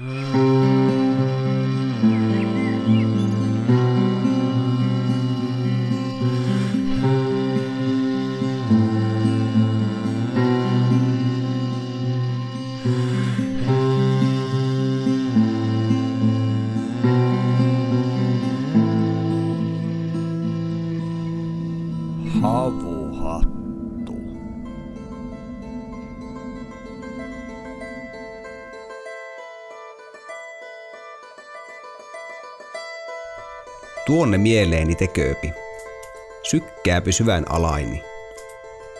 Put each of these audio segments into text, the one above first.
Havuhattu. Tuonne mieleeni tekööpi. Sykkääpi syvän alaini.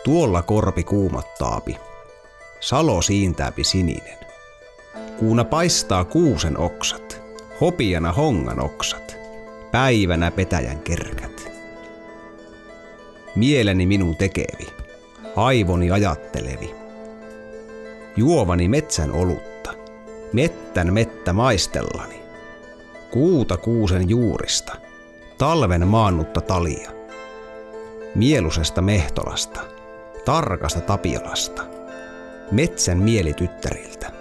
Tuolla korpi kuumottaapi. Salo siintääpi sininen. Kuuna paistaa kuusen oksat. Hopiana hongan oksat. Päivänä petäjän kerkät. Mieleni minun tekevi. Aivoni ajattelevi. Juovani metsän olutta. Mettän mettä maistellani. Kuuta kuusen juurista. Talven maannutta talia. Mielusesta Mehtolasta. Tarkasta Tapiolasta. Metsän mielityttäriltä.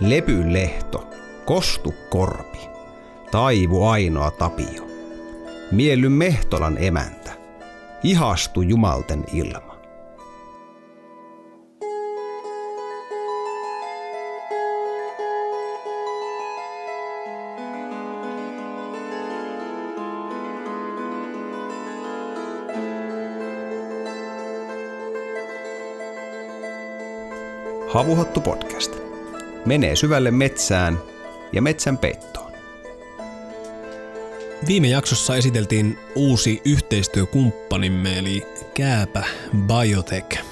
Lepyn lehto. Kostu korpi. Taivu ainoa Tapio. Miellyn Mehtolan emäntä. Ihastu jumalten ilma. Havuhattu podcast. Menee syvälle metsään ja metsän peittoon. Viime jaksossa esiteltiin uusi yhteistyökumppanimme eli Kääpä Biotech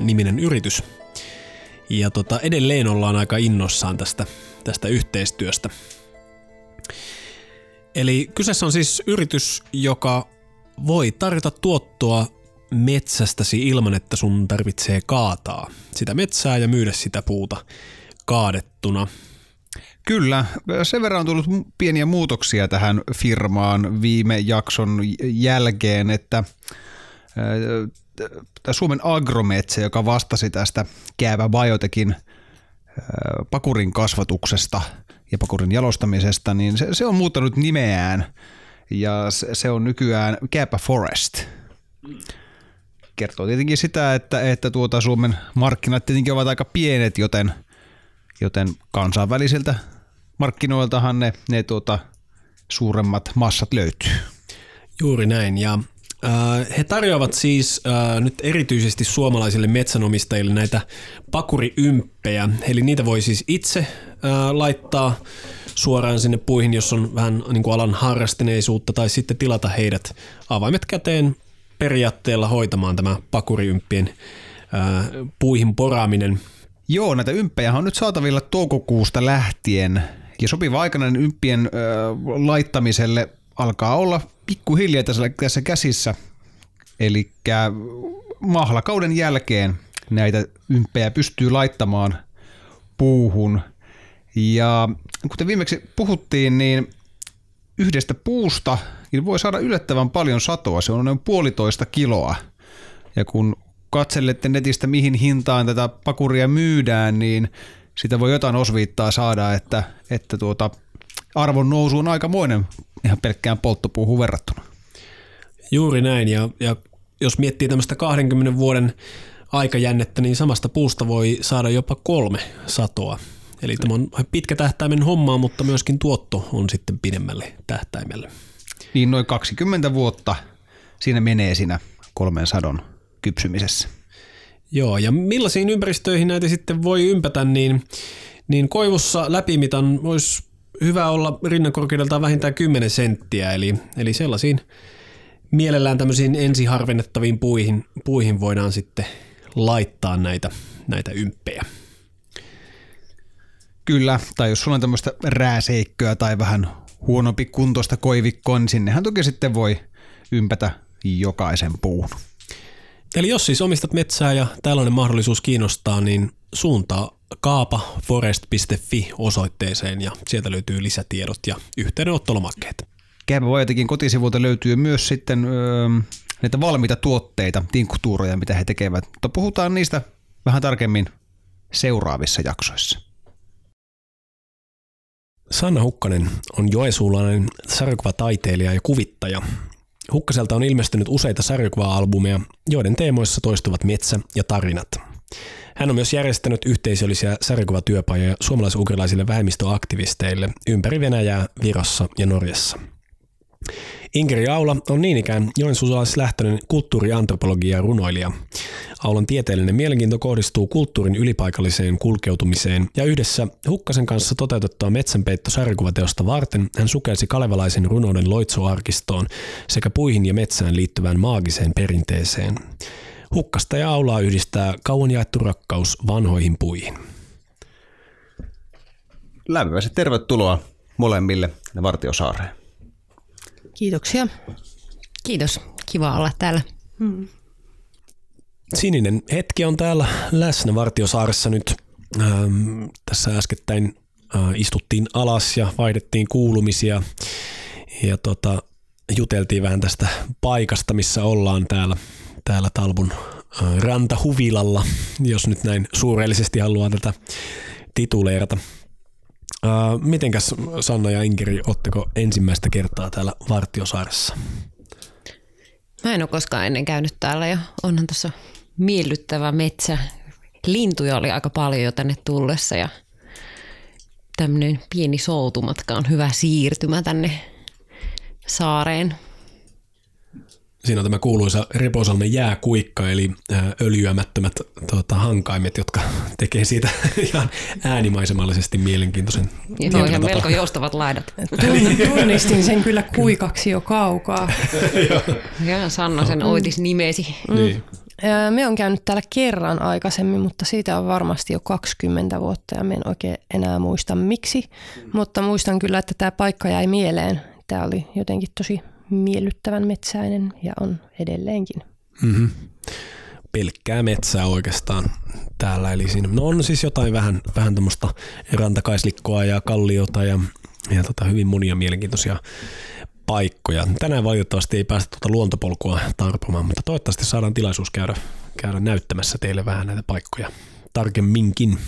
niminen yritys. Ja tota, edelleen ollaan aika innossaan tästä, tästä yhteistyöstä. Eli kyseessä on siis yritys, joka voi tarjota tuottoa metsästäsi ilman, että sun tarvitsee kaataa sitä metsää ja myydä sitä puuta kaadettuna. Kyllä, sen verran on tullut pieniä muutoksia tähän firmaan viime jakson jälkeen, että tämä Suomen Agrometsä, joka vastasi tästä Käävä Biotekin pakurin kasvatuksesta ja pakurin jalostamisesta, niin se, se on muuttanut nimeään ja se, se on nykyään Kääpä Forest. Kertoo tietenkin sitä, että, että tuota Suomen markkinat tietenkin ovat aika pienet, joten, joten kansainvälisiltä markkinoiltahan ne, ne tuota, suuremmat massat löytyy. Juuri näin. Ja äh, he tarjoavat siis äh, nyt erityisesti suomalaisille metsänomistajille näitä pakuriymppejä. Eli niitä voi siis itse äh, laittaa suoraan sinne puihin, jos on vähän niin kuin alan harrastuneisuutta, tai sitten tilata heidät avaimet käteen periaatteella hoitamaan tämä pakuriympien äh, puihin poraaminen. Joo, näitä ymppejä on nyt saatavilla toukokuusta lähtien ja sopiva aikainen ympien ö, laittamiselle alkaa olla pikkuhiljaa tässä, tässä käsissä. Eli mahlakauden jälkeen näitä ymppejä pystyy laittamaan puuhun. Ja kuten viimeksi puhuttiin, niin yhdestä puusta niin voi saada yllättävän paljon satoa. Se on noin puolitoista kiloa. Ja kun katselette netistä, mihin hintaan tätä pakuria myydään, niin sitä voi jotain osviittaa saada, että, että tuota, arvon nousu on aikamoinen ihan pelkkään polttopuuhun verrattuna. Juuri näin, ja, ja jos miettii tämmöistä 20 vuoden aikajännettä, niin samasta puusta voi saada jopa kolme satoa. Eli tämä on pitkä tähtäimen hommaa, mutta myöskin tuotto on sitten pidemmälle tähtäimelle. Niin noin 20 vuotta siinä menee siinä kolmen sadon kypsymisessä. Joo, ja millaisiin ympäristöihin näitä sitten voi ympätä, niin, niin koivussa läpimitan olisi hyvä olla rinnankorkeudeltaan vähintään 10 senttiä, eli, eli sellaisiin mielellään tämmöisiin ensiharvennettaviin puihin, puihin voidaan sitten laittaa näitä, näitä ymppejä. Kyllä, tai jos sulla on tämmöistä rääseikköä tai vähän huonompi kuntoista koivikkoa, niin sinnehän toki sitten voi ympätä jokaisen puun. Eli jos siis omistat metsää ja tällainen mahdollisuus kiinnostaa, niin suuntaa kaapaforest.fi osoitteeseen ja sieltä löytyy lisätiedot ja yhteydenottolomakkeet. Kääpä Voitekin kotisivuilta löytyy myös sitten öö, näitä valmiita tuotteita, tinktuuroja, mitä he tekevät, mutta puhutaan niistä vähän tarkemmin seuraavissa jaksoissa. Sanna Hukkanen on joensuulainen sarjakuvataiteilija ja kuvittaja. Hukkaselta on ilmestynyt useita sarjakuva-albumeja, joiden teemoissa toistuvat metsä ja tarinat. Hän on myös järjestänyt yhteisöllisiä sarjakuvatyöpajoja suomalais-ukrilaisille vähemmistöaktivisteille ympäri Venäjää, Virossa ja Norjassa. Inkeri Aula on niin ikään joensuulaislähtöinen kulttuuriantropologia ja runoilija. Aulan tieteellinen mielenkiinto kohdistuu kulttuurin ylipaikalliseen kulkeutumiseen ja yhdessä Hukkasen kanssa toteutettua metsänpeitto sarjakuvateosta varten hän sukelsi kalevalaisen runouden loitsoarkistoon sekä puihin ja metsään liittyvään maagiseen perinteeseen. Hukkasta ja Aulaa yhdistää kauan jaettu rakkaus vanhoihin puihin. Lämpimästi tervetuloa molemmille Vartiosaareen. Kiitoksia. Kiitos. Kiva olla täällä. Sininen hetki on täällä läsnä Vartiosaaressa nyt. Ähm, tässä äskettäin äh, istuttiin alas ja vaihdettiin kuulumisia ja tota, juteltiin vähän tästä paikasta, missä ollaan täällä, täällä Talbun äh, rantahuvilalla, jos nyt näin suureellisesti haluaa tätä tituleerata. Mitenkäs Sanna ja Inkeri, otteko ensimmäistä kertaa täällä Vartiosaaressa? Mä en ole koskaan ennen käynyt täällä ja onhan tuossa miellyttävä metsä. Lintuja oli aika paljon jo tänne tullessa ja tämmöinen pieni soutumatka on hyvä siirtymä tänne saareen. Siinä on tämä kuuluisa Reposalmen jääkuikka, eli öljyämättömät tuota, hankaimet, jotka tekee siitä ihan äänimaisemallisesti mielenkiintoisen. On ihan melko joustavat laidat. Tun- Tunnistin sen kyllä kuikaksi jo kaukaa. Ja Sanna sen oitis nimesi. Niin. Ää, Me on käynyt täällä kerran aikaisemmin, mutta siitä on varmasti jo 20 vuotta ja me en oikein enää muista miksi. Mutta muistan kyllä, että tämä paikka jäi mieleen. Tämä oli jotenkin tosi miellyttävän metsäinen ja on edelleenkin. Mm-hmm. Pelkkää metsää oikeastaan täällä. Eli siinä no on siis jotain vähän, vähän tämmöistä rantakaislikkoa ja kalliota ja, ja tota hyvin monia mielenkiintoisia paikkoja. Tänään valitettavasti ei päästä tuota luontopolkua tarpomaan, mutta toivottavasti saadaan tilaisuus käydä, käydä näyttämässä teille vähän näitä paikkoja tarkemminkin.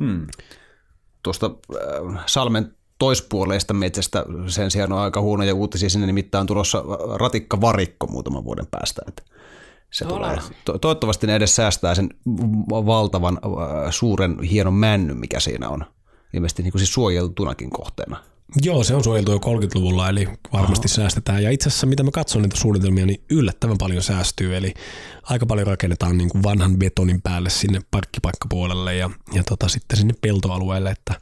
Hmm. Tuosta äh, Salmen toispuoleista metsästä sen sijaan on aika huonoja uutisia. Sinne nimittäin on tulossa ratikka varikko muutaman vuoden päästä. Että se tulee. To- toivottavasti ne edes säästää sen valtavan äh, suuren hienon männyn, mikä siinä on. Ilmeisesti niin kuin siis suojeltunakin kohteena. Joo, se on suojeltu jo 30-luvulla, eli varmasti Aha. säästetään. Ja itse asiassa, mitä mä katson niitä suunnitelmia, niin yllättävän paljon säästyy. Eli aika paljon rakennetaan niin kuin vanhan betonin päälle sinne parkkipaikkapuolelle ja, ja tota, sitten sinne peltoalueelle. Että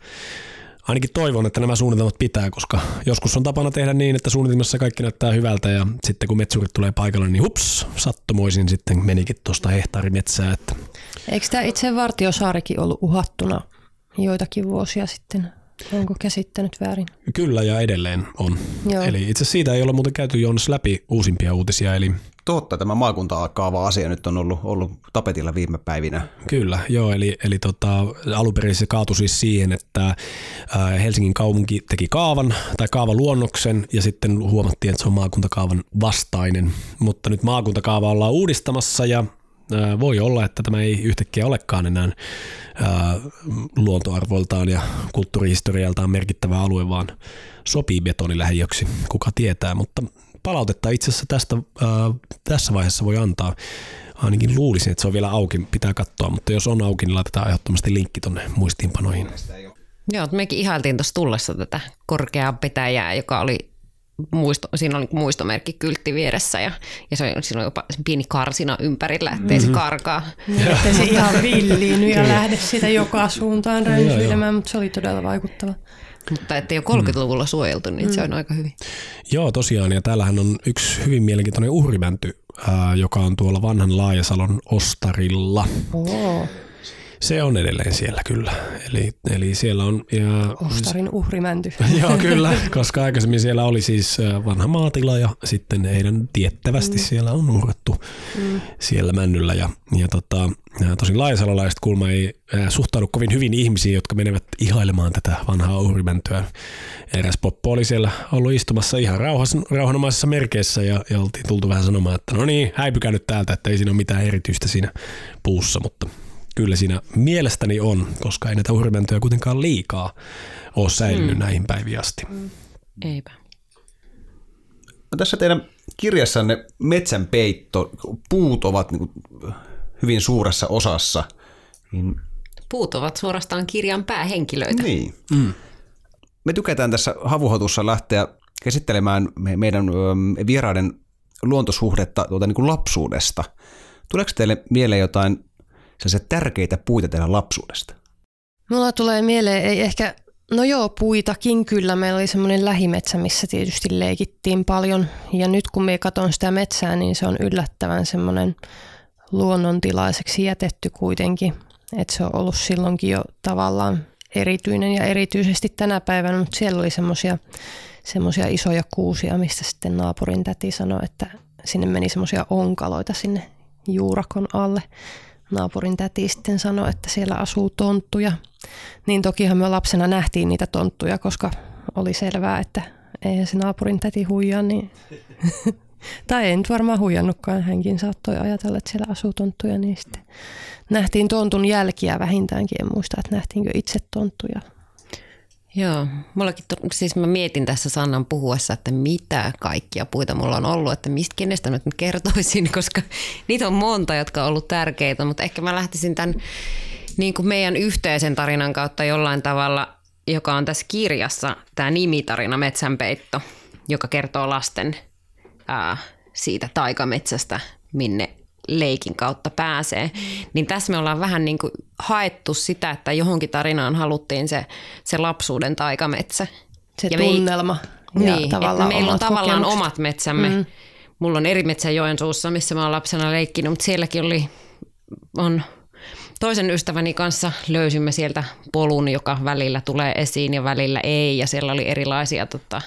ainakin toivon, että nämä suunnitelmat pitää, koska joskus on tapana tehdä niin, että suunnitelmassa kaikki näyttää hyvältä ja sitten kun metsurit tulee paikalle, niin hups, sattumoisin sitten menikin tuosta hehtaarimetsää. Että Eikö tämä itse Vartiosaarikin ollut uhattuna joitakin vuosia sitten? Onko käsittänyt väärin? Kyllä ja edelleen on. Joo. Eli itse siitä ei ole muuten käyty Joonas läpi uusimpia uutisia, eli Totta, tämä maakuntakaava-asia nyt on ollut, ollut tapetilla viime päivinä. Kyllä, joo, eli, eli tota, alun perin se kaatui siis siihen, että Helsingin kaupunki teki kaavan tai kaavaluonnoksen ja sitten huomattiin, että se on maakuntakaavan vastainen, mutta nyt maakuntakaava ollaan uudistamassa ja voi olla, että tämä ei yhtäkkiä olekaan enää ää, luontoarvoiltaan ja kulttuurihistorialtaan merkittävä alue, vaan sopii betonilähiöksi, kuka tietää, mutta palautetta itse asiassa tästä, ää, tässä vaiheessa voi antaa. Ainakin luulisin, että se on vielä auki, pitää katsoa, mutta jos on auki, niin laitetaan ehdottomasti linkki tonne muistiinpanoihin. Joo, mekin ihailtiin tuossa tullessa tätä korkeaa petäjää, joka oli muisto, siinä oli muistomerkki kyltti vieressä ja, ja se, siinä oli jopa pieni karsina ympärillä, ettei mm-hmm. se karkaa. Niin, ettei se ihan villiinny ja lähde sitä joka suuntaan rönsyilemään, mutta se oli todella vaikuttava. Mutta ettei ole 30-luvulla suojeltu, niin se on aika hyvin. Joo, tosiaan, ja täällähän on yksi hyvin mielenkiintoinen uhrimänty, ää, joka on tuolla vanhan Laajasalon ostarilla. Oo, Se on edelleen siellä kyllä. Eli, eli siellä on... Ja, Ostarin uhrimänty. Joo, kyllä, koska aikaisemmin siellä oli siis ä, vanha maatila ja sitten heidän tiettävästi mm. siellä on uhrattu mm. siellä männyllä. Ja, ja tota, ä, tosin laajasalolaiset kulma ei ä, suhtaudu kovin hyvin ihmisiin, jotka menevät ihailemaan tätä vanhaa uhrimäntyä. Eräs poppo oli siellä ollut istumassa ihan rauhas, rauhanomaisessa merkeissä ja, ja oltiin tultu vähän sanomaan, että no niin, häipykää nyt täältä, että ei siinä ole mitään erityistä siinä puussa, mutta kyllä siinä mielestäni on, koska ei näitä uhrimäntyjä kuitenkaan liikaa ole säilynyt mm. näihin päiviin asti. Eipä. No tässä teidän kirjassanne metsänpeitto, puut ovat niin hyvin suuressa osassa. Niin, Puut ovat suorastaan kirjan päähenkilöitä. niin. Mm. Me tykätään tässä havuhotussa lähteä käsittelemään me, meidän vieraiden luontosuhdetta tuota, niin kuin lapsuudesta. Tuleeko teille mieleen jotain sellaisia tärkeitä puita teidän lapsuudesta? Mulla tulee mieleen, ei ehkä, no joo, puitakin kyllä. Meillä oli semmoinen lähimetsä, missä tietysti leikittiin paljon. Ja nyt kun me katson sitä metsää, niin se on yllättävän semmoinen luonnontilaiseksi jätetty kuitenkin. Että se on ollut silloinkin jo tavallaan erityinen ja erityisesti tänä päivänä, mutta siellä oli semmoisia semmoisia isoja kuusia, mistä sitten naapurin täti sanoi, että sinne meni semmoisia onkaloita sinne juurakon alle. Naapurin täti sitten sanoi, että siellä asuu tonttuja. Niin tokihan me lapsena nähtiin niitä tonttuja, koska oli selvää, että eihän se naapurin täti huijaa, niin tai ei nyt varmaan huijannutkaan, hänkin saattoi ajatella, että siellä asuu tonttuja, niin sitten nähtiin tontun jälkiä vähintäänkin, en muista, että nähtiinkö itse tonttuja. Joo, mullakin, to, siis mä mietin tässä Sannan puhuessa, että mitä kaikkia puita mulla on ollut, että mistä kenestä nyt kertoisin, koska niitä on monta, jotka on ollut tärkeitä, mutta ehkä mä lähtisin tämän niin kuin meidän yhteisen tarinan kautta jollain tavalla, joka on tässä kirjassa, tämä nimitarina Metsänpeitto, joka kertoo lasten ää, siitä taikametsästä, minne leikin kautta pääsee. Niin tässä me ollaan vähän niin kuin haettu sitä, että johonkin tarinaan haluttiin se, se lapsuuden taikametsä. Se ja tunnelma. Me, ja niin, tavallaan meillä on tavallaan kokemukset. omat metsämme. Mm. Mulla on eri metsä Joensuussa, missä mä oon lapsena leikkinyt, mutta sielläkin oli, on toisen ystäväni kanssa löysimme sieltä polun, joka välillä tulee esiin ja välillä ei. Ja siellä oli erilaisia tota,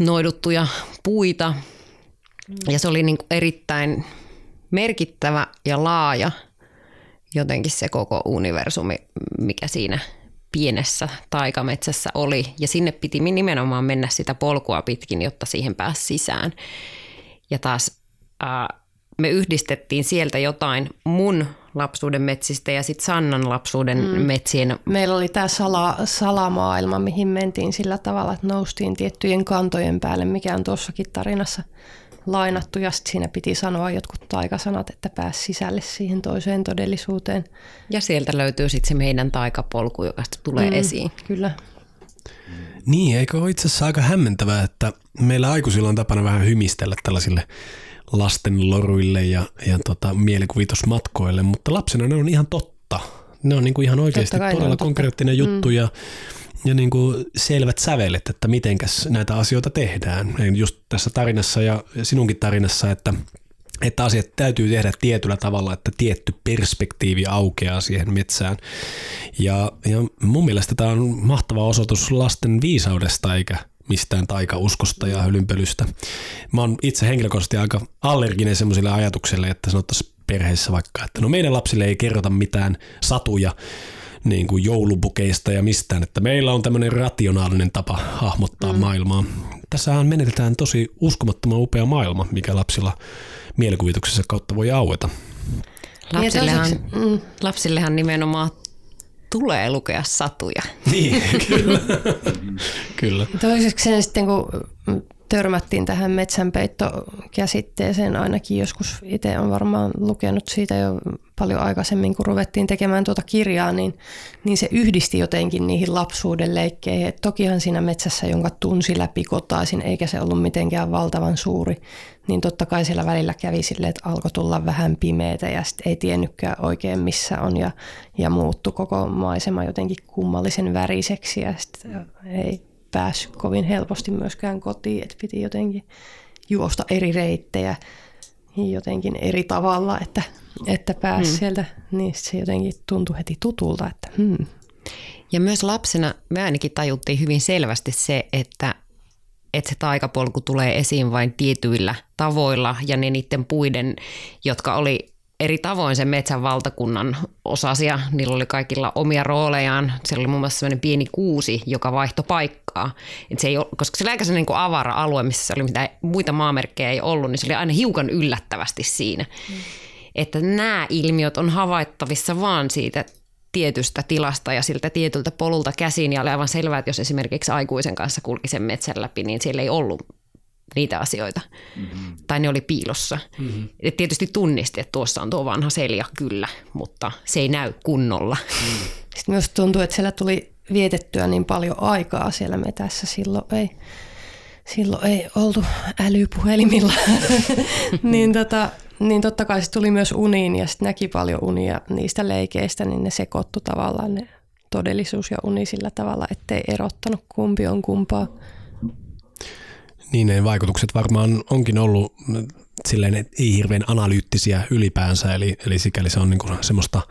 noiduttuja puita. Ja se oli niin kuin erittäin merkittävä ja laaja jotenkin se koko universumi, mikä siinä pienessä taikametsässä oli. Ja sinne piti nimenomaan mennä sitä polkua pitkin, jotta siihen pääsi sisään. Ja taas ää, me yhdistettiin sieltä jotain mun lapsuuden metsistä ja sitten Sannan lapsuuden mm. metsien. Meillä oli tämä sala, salamaailma, mihin mentiin sillä tavalla, että noustiin tiettyjen kantojen päälle, mikä on tuossakin tarinassa lainattu ja sitten siinä piti sanoa jotkut taikasanat, että pääsi sisälle siihen toiseen todellisuuteen. Ja sieltä löytyy sitten se meidän taikapolku, joka tulee mm, esiin. Kyllä. Niin, eikö ole itse asiassa aika hämmentävää, että meillä aikuisilla on tapana vähän hymistellä tällaisille lasten loruille ja, ja tota, mielikuvitusmatkoille, mutta lapsena ne on ihan totta. Ne on niin kuin ihan oikeasti todella konkreettinen juttu mm. ja ja niin kuin selvät sävelet, että mitenkäs näitä asioita tehdään. Just tässä tarinassa ja sinunkin tarinassa, että että asiat täytyy tehdä tietyllä tavalla, että tietty perspektiivi aukeaa siihen metsään. Ja, ja mun mielestä tämä on mahtava osoitus lasten viisaudesta eikä mistään taikauskosta ja hylynpölystä. Mä oon itse henkilökohtaisesti aika allerginen semmoiselle ajatukselle, että sanottaisiin perheessä vaikka, että no meidän lapsille ei kerrota mitään satuja, niin kuin joulupukeista ja mistään, että meillä on tämmöinen rationaalinen tapa hahmottaa mm. maailmaa. Tässähän menetetään tosi uskomattoman upea maailma, mikä lapsilla mielikuvituksessa kautta voi aueta. Lapsillehan, mm. lapsillehan nimenomaan tulee lukea satuja. Niin, kyllä. kyllä. Toiseksi sitten, kun törmättiin tähän metsänpeittokäsitteeseen ainakin joskus. Itse on varmaan lukenut siitä jo paljon aikaisemmin, kun ruvettiin tekemään tuota kirjaa, niin, niin se yhdisti jotenkin niihin lapsuuden leikkeihin. Et tokihan siinä metsässä, jonka tunsi läpi kotaisin, eikä se ollut mitenkään valtavan suuri, niin totta kai siellä välillä kävi silleen, että alkoi tulla vähän pimeitä ja sitten ei tiennytkään oikein missä on ja, ja muuttu koko maisema jotenkin kummallisen väriseksi ja sitten ei päässyt kovin helposti myöskään kotiin, että piti jotenkin juosta eri reittejä jotenkin eri tavalla, että, että pääsi hmm. sieltä, niin se jotenkin tuntui heti tutulta. Että, hmm. Ja myös lapsena me ainakin tajuttiin hyvin selvästi se, että, että se taikapolku tulee esiin vain tietyillä tavoilla ja ne niiden puiden, jotka oli eri tavoin sen metsän valtakunnan osasia. Niillä oli kaikilla omia roolejaan. Siellä oli muun muassa sellainen pieni kuusi, joka vaihtoi paikkaa. Et se ei ole, koska se oli aika niin avara-alue, missä oli mitään muita maamerkkejä ei ollut, niin se oli aina hiukan yllättävästi siinä. Mm. että nämä ilmiöt on havaittavissa vaan siitä tietystä tilasta ja siltä tietyltä polulta käsin. Ja oli aivan selvää, että jos esimerkiksi aikuisen kanssa kulki sen metsän läpi, niin siellä ei ollut niitä asioita. Mm-hmm. Tai ne oli piilossa. Mm-hmm. Et tietysti tunnisti, että tuossa on tuo vanha selja, kyllä, mutta se ei näy kunnolla. Mm. Sitten myös tuntuu, että siellä tuli vietettyä niin paljon aikaa siellä metässä. Silloin ei, silloin ei oltu älypuhelimilla. niin, tota, niin totta kai se tuli myös uniin ja sitten näki paljon unia niistä leikeistä, niin ne sekoittu tavallaan ne todellisuus ja uni sillä tavalla, ettei erottanut kumpi on kumpaa. Niin ne vaikutukset varmaan onkin ollut silleen, ei hirveän analyyttisiä ylipäänsä, eli, eli sikäli se on niin semmoista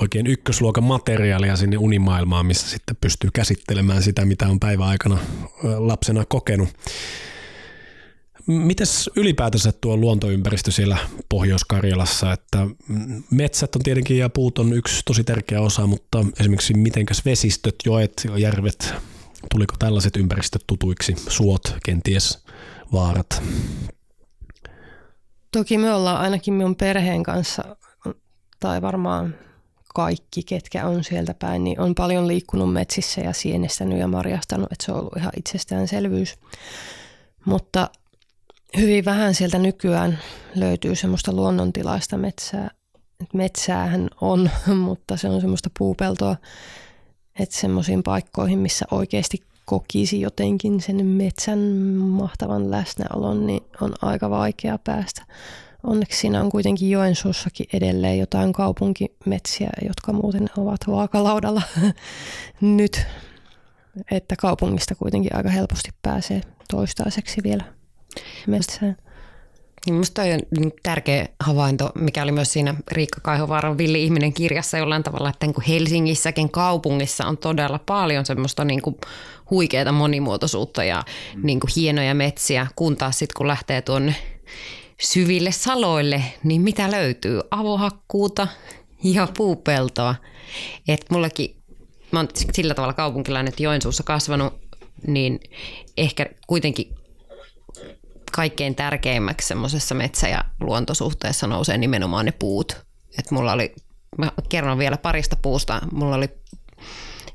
oikein ykkösluokan materiaalia sinne unimaailmaan, missä sitten pystyy käsittelemään sitä, mitä on päiväaikana lapsena kokenut. Mites ylipäätänsä tuo luontoympäristö siellä Pohjois-Karjalassa, että metsät on tietenkin ja puut on yksi tosi tärkeä osa, mutta esimerkiksi mitenkäs vesistöt, joet, järvet, tuliko tällaiset ympäristöt tutuiksi, suot, kenties, vaarat? Toki me ollaan ainakin minun perheen kanssa, tai varmaan kaikki, ketkä on sieltä päin, niin on paljon liikkunut metsissä ja sienestänyt ja marjastanut, että se on ollut ihan itsestäänselvyys. Mutta hyvin vähän sieltä nykyään löytyy semmoista luonnontilaista metsää. Metsäähän on, mutta se on semmoista puupeltoa, että semmoisiin paikkoihin, missä oikeasti kokisi jotenkin sen metsän mahtavan läsnäolon, niin on aika vaikea päästä. Onneksi siinä on kuitenkin Joensuussakin edelleen jotain kaupunkimetsiä, jotka muuten ovat vaakalaudalla nyt. Että kaupungista kuitenkin aika helposti pääsee toistaiseksi vielä metsään. Minusta niin on niin tärkeä havainto, mikä oli myös siinä Riikka Kaihovaaran Villi Ihminen kirjassa jollain tavalla, että niin kuin Helsingissäkin kaupungissa on todella paljon semmoista niin kuin huikeaa monimuotoisuutta ja niin kuin hienoja metsiä, kun taas sitten kun lähtee tuonne syville saloille, niin mitä löytyy? Avohakkuuta ja puupeltoa. Et mullakin, mä oon sillä tavalla kaupunkilainen, että Joensuussa kasvanut, niin ehkä kuitenkin kaikkein tärkeimmäksi semmoisessa metsä- ja luontosuhteessa nousee nimenomaan ne puut. Et mulla oli, mä kerron vielä parista puusta, mulla oli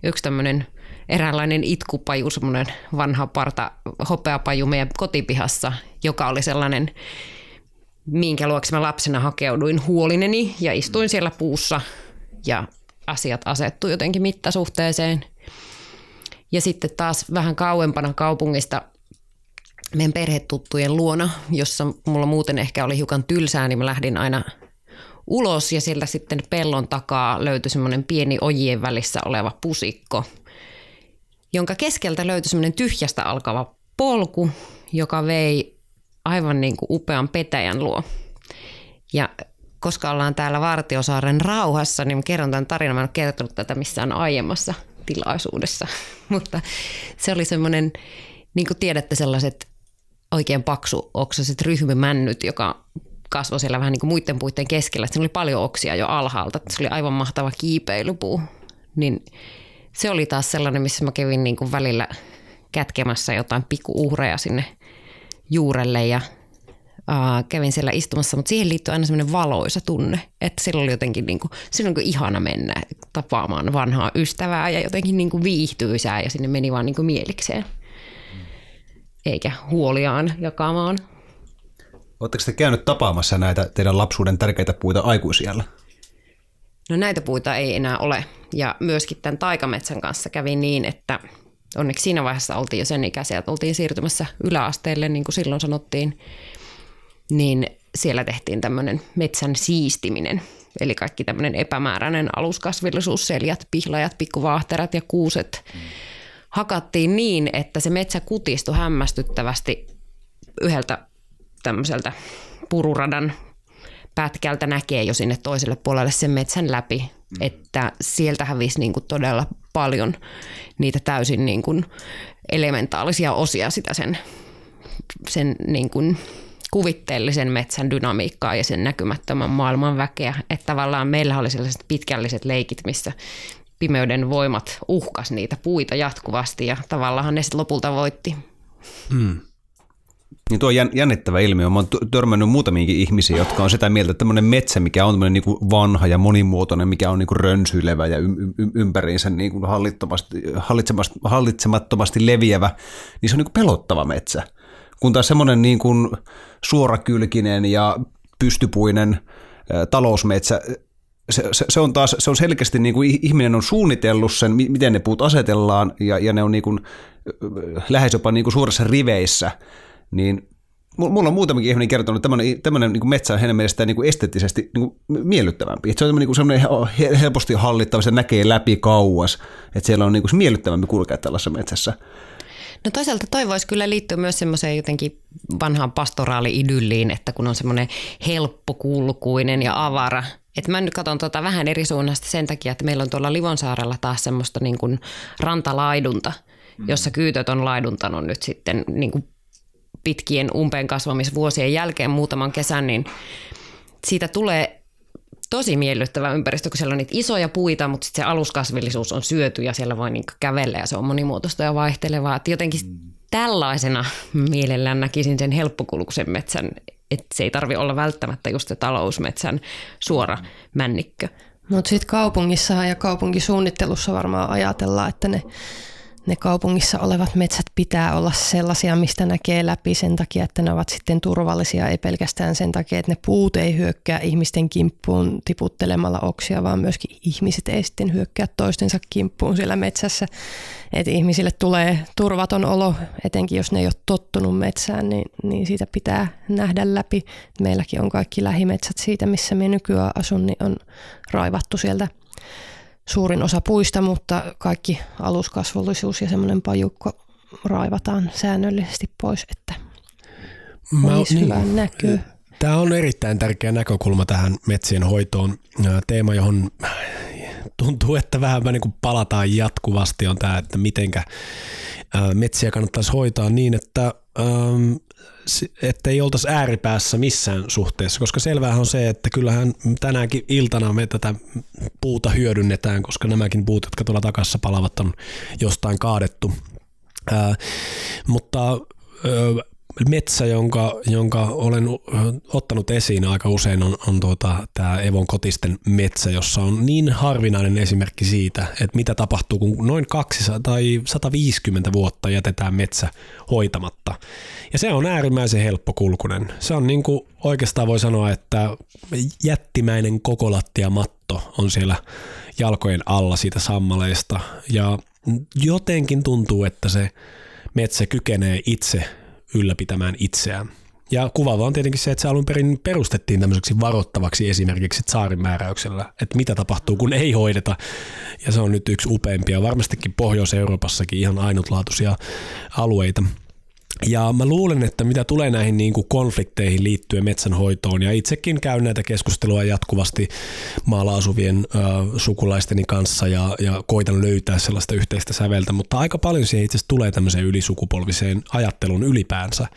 yksi tämmöinen eräänlainen itkupaju, semmoinen vanha parta hopeapaju meidän kotipihassa, joka oli sellainen, minkä luokse mä lapsena hakeuduin huolineni ja istuin siellä puussa ja asiat asettu jotenkin mittasuhteeseen. Ja sitten taas vähän kauempana kaupungista meidän perhetuttujen luona, jossa mulla muuten ehkä oli hiukan tylsää, niin mä lähdin aina ulos ja sieltä sitten pellon takaa löytyi semmoinen pieni ojien välissä oleva pusikko, jonka keskeltä löytyi semmoinen tyhjästä alkava polku, joka vei aivan niin kuin upean petäjän luo. Ja koska ollaan täällä Vartiosaaren rauhassa, niin kerron tämän tarinan. Mä en ole kertonut tätä missään aiemmassa tilaisuudessa, mutta se oli semmoinen, niin kuin tiedätte, sellaiset oikein paksu oksaset ryhmymännyt, joka kasvoi siellä vähän niin kuin muiden puiden keskellä. Siinä oli paljon oksia jo alhaalta. Se oli aivan mahtava kiipeilypuu. Niin se oli taas sellainen, missä mä kävin niin kuin välillä kätkemässä jotain pikkuuhreja sinne juurelle ja uh, kävin siellä istumassa, mutta siihen liittyy aina semmoinen valoisa tunne, että silloin oli jotenkin niin kuin, silloin kuin ihana mennä tapaamaan vanhaa ystävää ja jotenkin niin kuin viihtyisää ja sinne meni vaan niin kuin mielikseen eikä huoliaan jakamaan. Oletteko te käynyt tapaamassa näitä teidän lapsuuden tärkeitä puita aikuisiellä? No näitä puita ei enää ole. Ja myöskin tämän taikametsän kanssa kävi niin, että onneksi siinä vaiheessa oltiin jo sen ikäisiä, että oltiin siirtymässä yläasteelle, niin kuin silloin sanottiin, niin siellä tehtiin tämmöinen metsän siistiminen. Eli kaikki tämmöinen epämääräinen aluskasvillisuus, seljät, pihlajat, pikkuvaahterat ja kuuset mm hakattiin niin, että se metsä kutistui hämmästyttävästi yhdeltä tämmöiseltä pururadan pätkältä näkee jo sinne toiselle puolelle sen metsän läpi, mm. että sieltä hävisi niin kuin todella paljon niitä täysin niin kuin elementaalisia osia sitä sen, sen niin kuin kuvitteellisen metsän dynamiikkaa ja sen näkymättömän maailman väkeä. Että tavallaan meillä oli sellaiset pitkälliset leikit, missä pimeyden voimat uhkas niitä puita jatkuvasti ja tavallaan ne sitten lopulta voitti. Mm. Niin tuo jännittävä ilmiö. Mä oon törmännyt muutamiinkin ihmisiä, jotka on sitä mieltä, että tämmöinen metsä, mikä on tämmöinen niin vanha ja monimuotoinen, mikä on niin kuin rönsyilevä ja ympäriinsä niin kuin hallittomasti, hallitsemattomasti leviävä, niin se on niin kuin pelottava metsä. Kun taas semmoinen niin kuin suorakylkinen ja pystypuinen talousmetsä, se, se, se, on taas se on selkeästi niin kuin ihminen on suunnitellut sen, mi- miten ne puut asetellaan ja, ja ne on niin kuin, lähes jopa niin kuin suuressa riveissä, niin mu- mulla on muutamakin ihminen kertonut, että tämmöinen, tämmöinen niin metsä on heidän mielestään niin esteettisesti niin kuin miellyttävämpi. Että se on niin semmoinen he- helposti hallittava, se näkee läpi kauas, että siellä on niin kuin miellyttävämpi kulkea tällaisessa metsässä. No toisaalta toi voisi kyllä liittyä myös semmoiseen jotenkin vanhaan pastoraali-idylliin, että kun on semmoinen helppokulkuinen ja avara. Että mä nyt katson tota vähän eri suunnasta sen takia, että meillä on tuolla Livonsaarella taas semmoista niin kuin rantalaidunta, jossa kyytöt on laiduntanut nyt sitten niin kuin pitkien umpeen kasvamisvuosien jälkeen muutaman kesän, niin siitä tulee tosi miellyttävä ympäristö, kun siellä on niitä isoja puita, mutta sitten se aluskasvillisuus on syöty ja siellä voi niinku kävellä ja se on monimuotoista ja vaihtelevaa. Et jotenkin tällaisena mielellään näkisin sen helppokulkuisen metsän, että se ei tarvi olla välttämättä just se talousmetsän suora männikkö. Mutta sitten kaupungissa ja kaupunkisuunnittelussa varmaan ajatellaan, että ne, ne kaupungissa olevat metsät pitää olla sellaisia, mistä näkee läpi sen takia, että ne ovat sitten turvallisia, ei pelkästään sen takia, että ne puut ei hyökkää ihmisten kimppuun tiputtelemalla oksia, vaan myöskin ihmiset ei sitten hyökkää toistensa kimppuun siellä metsässä. Että ihmisille tulee turvaton olo, etenkin jos ne ei ole tottunut metsään, niin, niin siitä pitää nähdä läpi. Meilläkin on kaikki lähimetsät siitä, missä me nykyään asun, niin on raivattu sieltä suurin osa puista, mutta kaikki aluskasvollisuus ja semmoinen pajukko raivataan säännöllisesti pois, että olisi niin. hyvä näkyy. Tämä on erittäin tärkeä näkökulma tähän metsien hoitoon. Teema, johon tuntuu, että vähän niin kuin palataan jatkuvasti, on tämä, että mitenkä metsiä kannattaisi hoitaa niin, että ähm, ettei oltaisi ääripäässä missään suhteessa, koska selvähän on se, että kyllähän tänäänkin iltana me tätä puuta hyödynnetään, koska nämäkin puut, jotka tuolla takassa palavat, on jostain kaadettu. Ää, mutta metsä, jonka, jonka olen ottanut esiin aika usein, on, on tuota, tämä Evon kotisten metsä, jossa on niin harvinainen esimerkki siitä, että mitä tapahtuu, kun noin 200 tai 150 vuotta jätetään metsä hoitamatta. Ja se on äärimmäisen helppokulkunen. Se on niin kuin oikeastaan voi sanoa, että jättimäinen kokolattiamatto on siellä jalkojen alla siitä sammaleista. Ja jotenkin tuntuu, että se metsä kykenee itse ylläpitämään itseään. Ja kuvaava on tietenkin se, että se alun perin perustettiin tämmöiseksi varoittavaksi esimerkiksi saarin määräyksellä, että mitä tapahtuu, kun ei hoideta. Ja se on nyt yksi upeimpia, varmastikin Pohjois-Euroopassakin ihan ainutlaatuisia alueita. Ja mä luulen, että mitä tulee näihin niin kuin konflikteihin liittyen metsänhoitoon, ja itsekin käyn näitä keskustelua jatkuvasti maalla asuvien ö, sukulaisteni kanssa ja, ja koitan löytää sellaista yhteistä säveltä, mutta aika paljon siihen itse asiassa tulee tämmöiseen ylisukupolviseen ajatteluun ylipäänsä.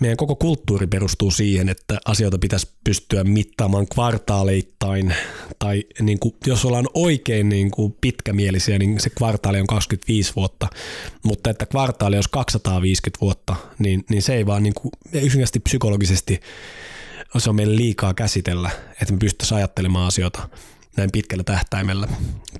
Meidän koko kulttuuri perustuu siihen, että asioita pitäisi pystyä mittaamaan kvartaaleittain, tai niin kuin, jos ollaan oikein niin kuin pitkämielisiä, niin se kvartaali on 25 vuotta, mutta että kvartaali olisi 250 vuotta, niin, niin se ei vaan niin kuin, yksinkertaisesti psykologisesti se on meille liikaa käsitellä, että me pystyttäisiin ajattelemaan asioita näin pitkällä tähtäimellä.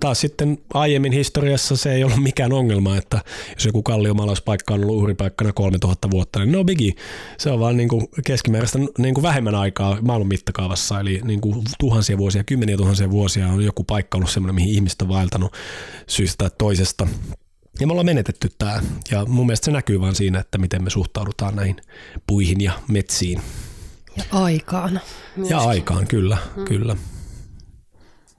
Taas sitten aiemmin historiassa se ei ollut mikään ongelma, että jos joku kalliomalaispaikka on ollut uhripaikkana 3000 vuotta, niin no bigi, se on vaan niin kuin keskimääräistä niin kuin vähemmän aikaa maailman mittakaavassa, eli niin kuin tuhansia vuosia, kymmeniä tuhansia vuosia on joku paikka ollut semmoinen, mihin ihmiset on vaeltanut syystä tai toisesta. Ja me ollaan menetetty tämä, ja mun mielestä se näkyy vaan siinä, että miten me suhtaudutaan näihin puihin ja metsiin. Ja aikaan. Ja aikaan, kyllä, kyllä.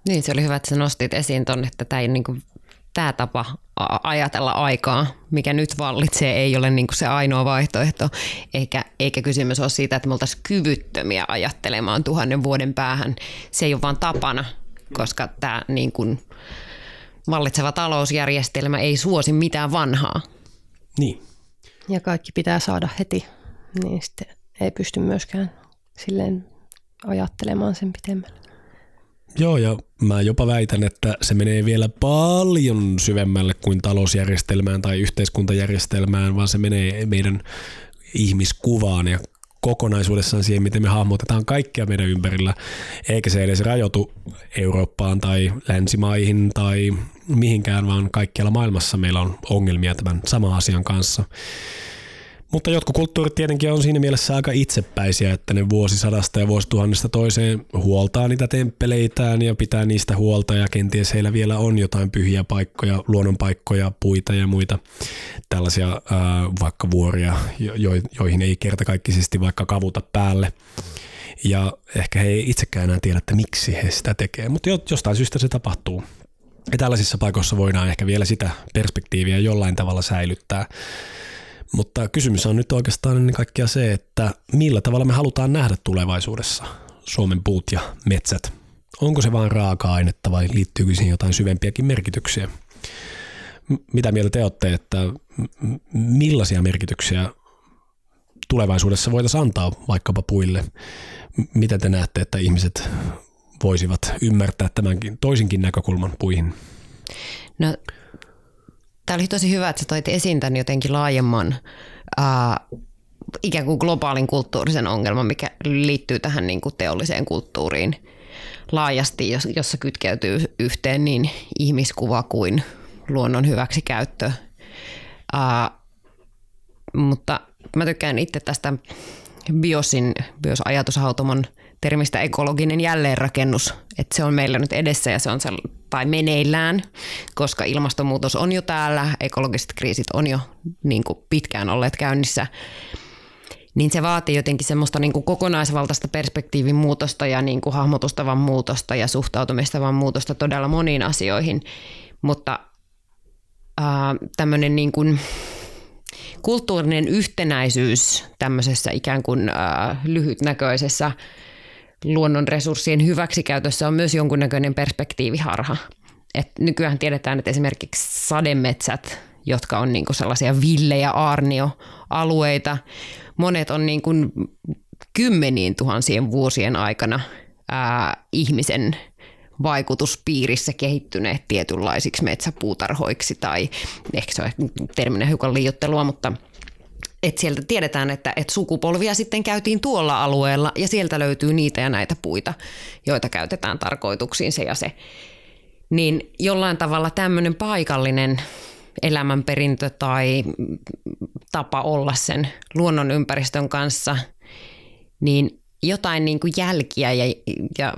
Niin, se oli hyvä, että sä nostit esiin ton, että tämä, ei, niin kuin, tämä tapa ajatella aikaa, mikä nyt vallitsee, ei ole niin kuin se ainoa vaihtoehto, eikä, eikä kysymys ole siitä, että me oltaisiin kyvyttömiä ajattelemaan tuhannen vuoden päähän. Se ei ole vaan tapana, koska tämä niin kuin, vallitseva talousjärjestelmä ei suosi mitään vanhaa. Niin. Ja kaikki pitää saada heti, niin sitten ei pysty myöskään silleen ajattelemaan sen pitemmälle. Joo, ja mä jopa väitän, että se menee vielä paljon syvemmälle kuin talousjärjestelmään tai yhteiskuntajärjestelmään, vaan se menee meidän ihmiskuvaan ja kokonaisuudessaan siihen, miten me hahmotetaan kaikkia meidän ympärillä, eikä se edes rajoitu Eurooppaan tai länsimaihin tai mihinkään, vaan kaikkialla maailmassa meillä on ongelmia tämän saman asian kanssa. Mutta jotkut kulttuurit tietenkin on siinä mielessä aika itsepäisiä, että ne vuosisadasta ja vuosituhannesta toiseen huoltaa niitä temppeleitään ja pitää niistä huolta ja kenties heillä vielä on jotain pyhiä paikkoja, luonnonpaikkoja, puita ja muita tällaisia ää, vaikka vuoria, jo, joihin ei kertakaikkisesti vaikka kavuta päälle. Ja ehkä he ei itsekään enää tiedä, että miksi he sitä tekee, mutta jostain syystä se tapahtuu. Ja tällaisissa paikoissa voidaan ehkä vielä sitä perspektiiviä jollain tavalla säilyttää. Mutta kysymys on nyt oikeastaan ennen kaikkea se, että millä tavalla me halutaan nähdä tulevaisuudessa Suomen puut ja metsät. Onko se vain raaka-ainetta vai liittyykö siihen jotain syvempiäkin merkityksiä? Mitä mieltä te olette, että millaisia merkityksiä tulevaisuudessa voitaisiin antaa vaikkapa puille? Miten te näette, että ihmiset voisivat ymmärtää tämänkin toisinkin näkökulman puihin? No Tämä oli tosi hyvä, että sä toit esiin tämän jotenkin laajemman ää, ikään kuin globaalin kulttuurisen ongelman, mikä liittyy tähän niin kuin teolliseen kulttuuriin laajasti, jossa kytkeytyy yhteen niin ihmiskuva kuin luonnon hyväksikäyttö. Ää, mutta mä tykkään itse tästä biosin, biosajatushautomon termistä ekologinen jälleenrakennus, että se on meillä nyt edessä ja se on se, tai meneillään, koska ilmastonmuutos on jo täällä, ekologiset kriisit on jo niin kuin pitkään olleet käynnissä, niin se vaatii jotenkin semmoista niin kuin kokonaisvaltaista perspektiivin muutosta ja niin kuin hahmotustavan muutosta ja suhtautumistavan muutosta todella moniin asioihin, mutta äh, tämmöinen niin kuin kulttuurinen yhtenäisyys tämmöisessä ikään kuin äh, lyhytnäköisessä luonnon resurssien hyväksikäytössä on myös jonkunnäköinen perspektiiviharha. Et nykyään tiedetään, että esimerkiksi sademetsät, jotka on niinku sellaisia villejä aarnioalueita, monet on niinku kymmeniin tuhansien vuosien aikana ää, ihmisen vaikutuspiirissä kehittyneet tietynlaisiksi metsäpuutarhoiksi tai ehkä se on terminä hiukan liiottelua, mutta – että sieltä tiedetään, että, että sukupolvia sitten käytiin tuolla alueella ja sieltä löytyy niitä ja näitä puita, joita käytetään tarkoituksiin se ja se. Niin jollain tavalla tämmöinen paikallinen elämänperintö tai tapa olla sen luonnon ympäristön kanssa, niin jotain niin kuin jälkiä ja, ja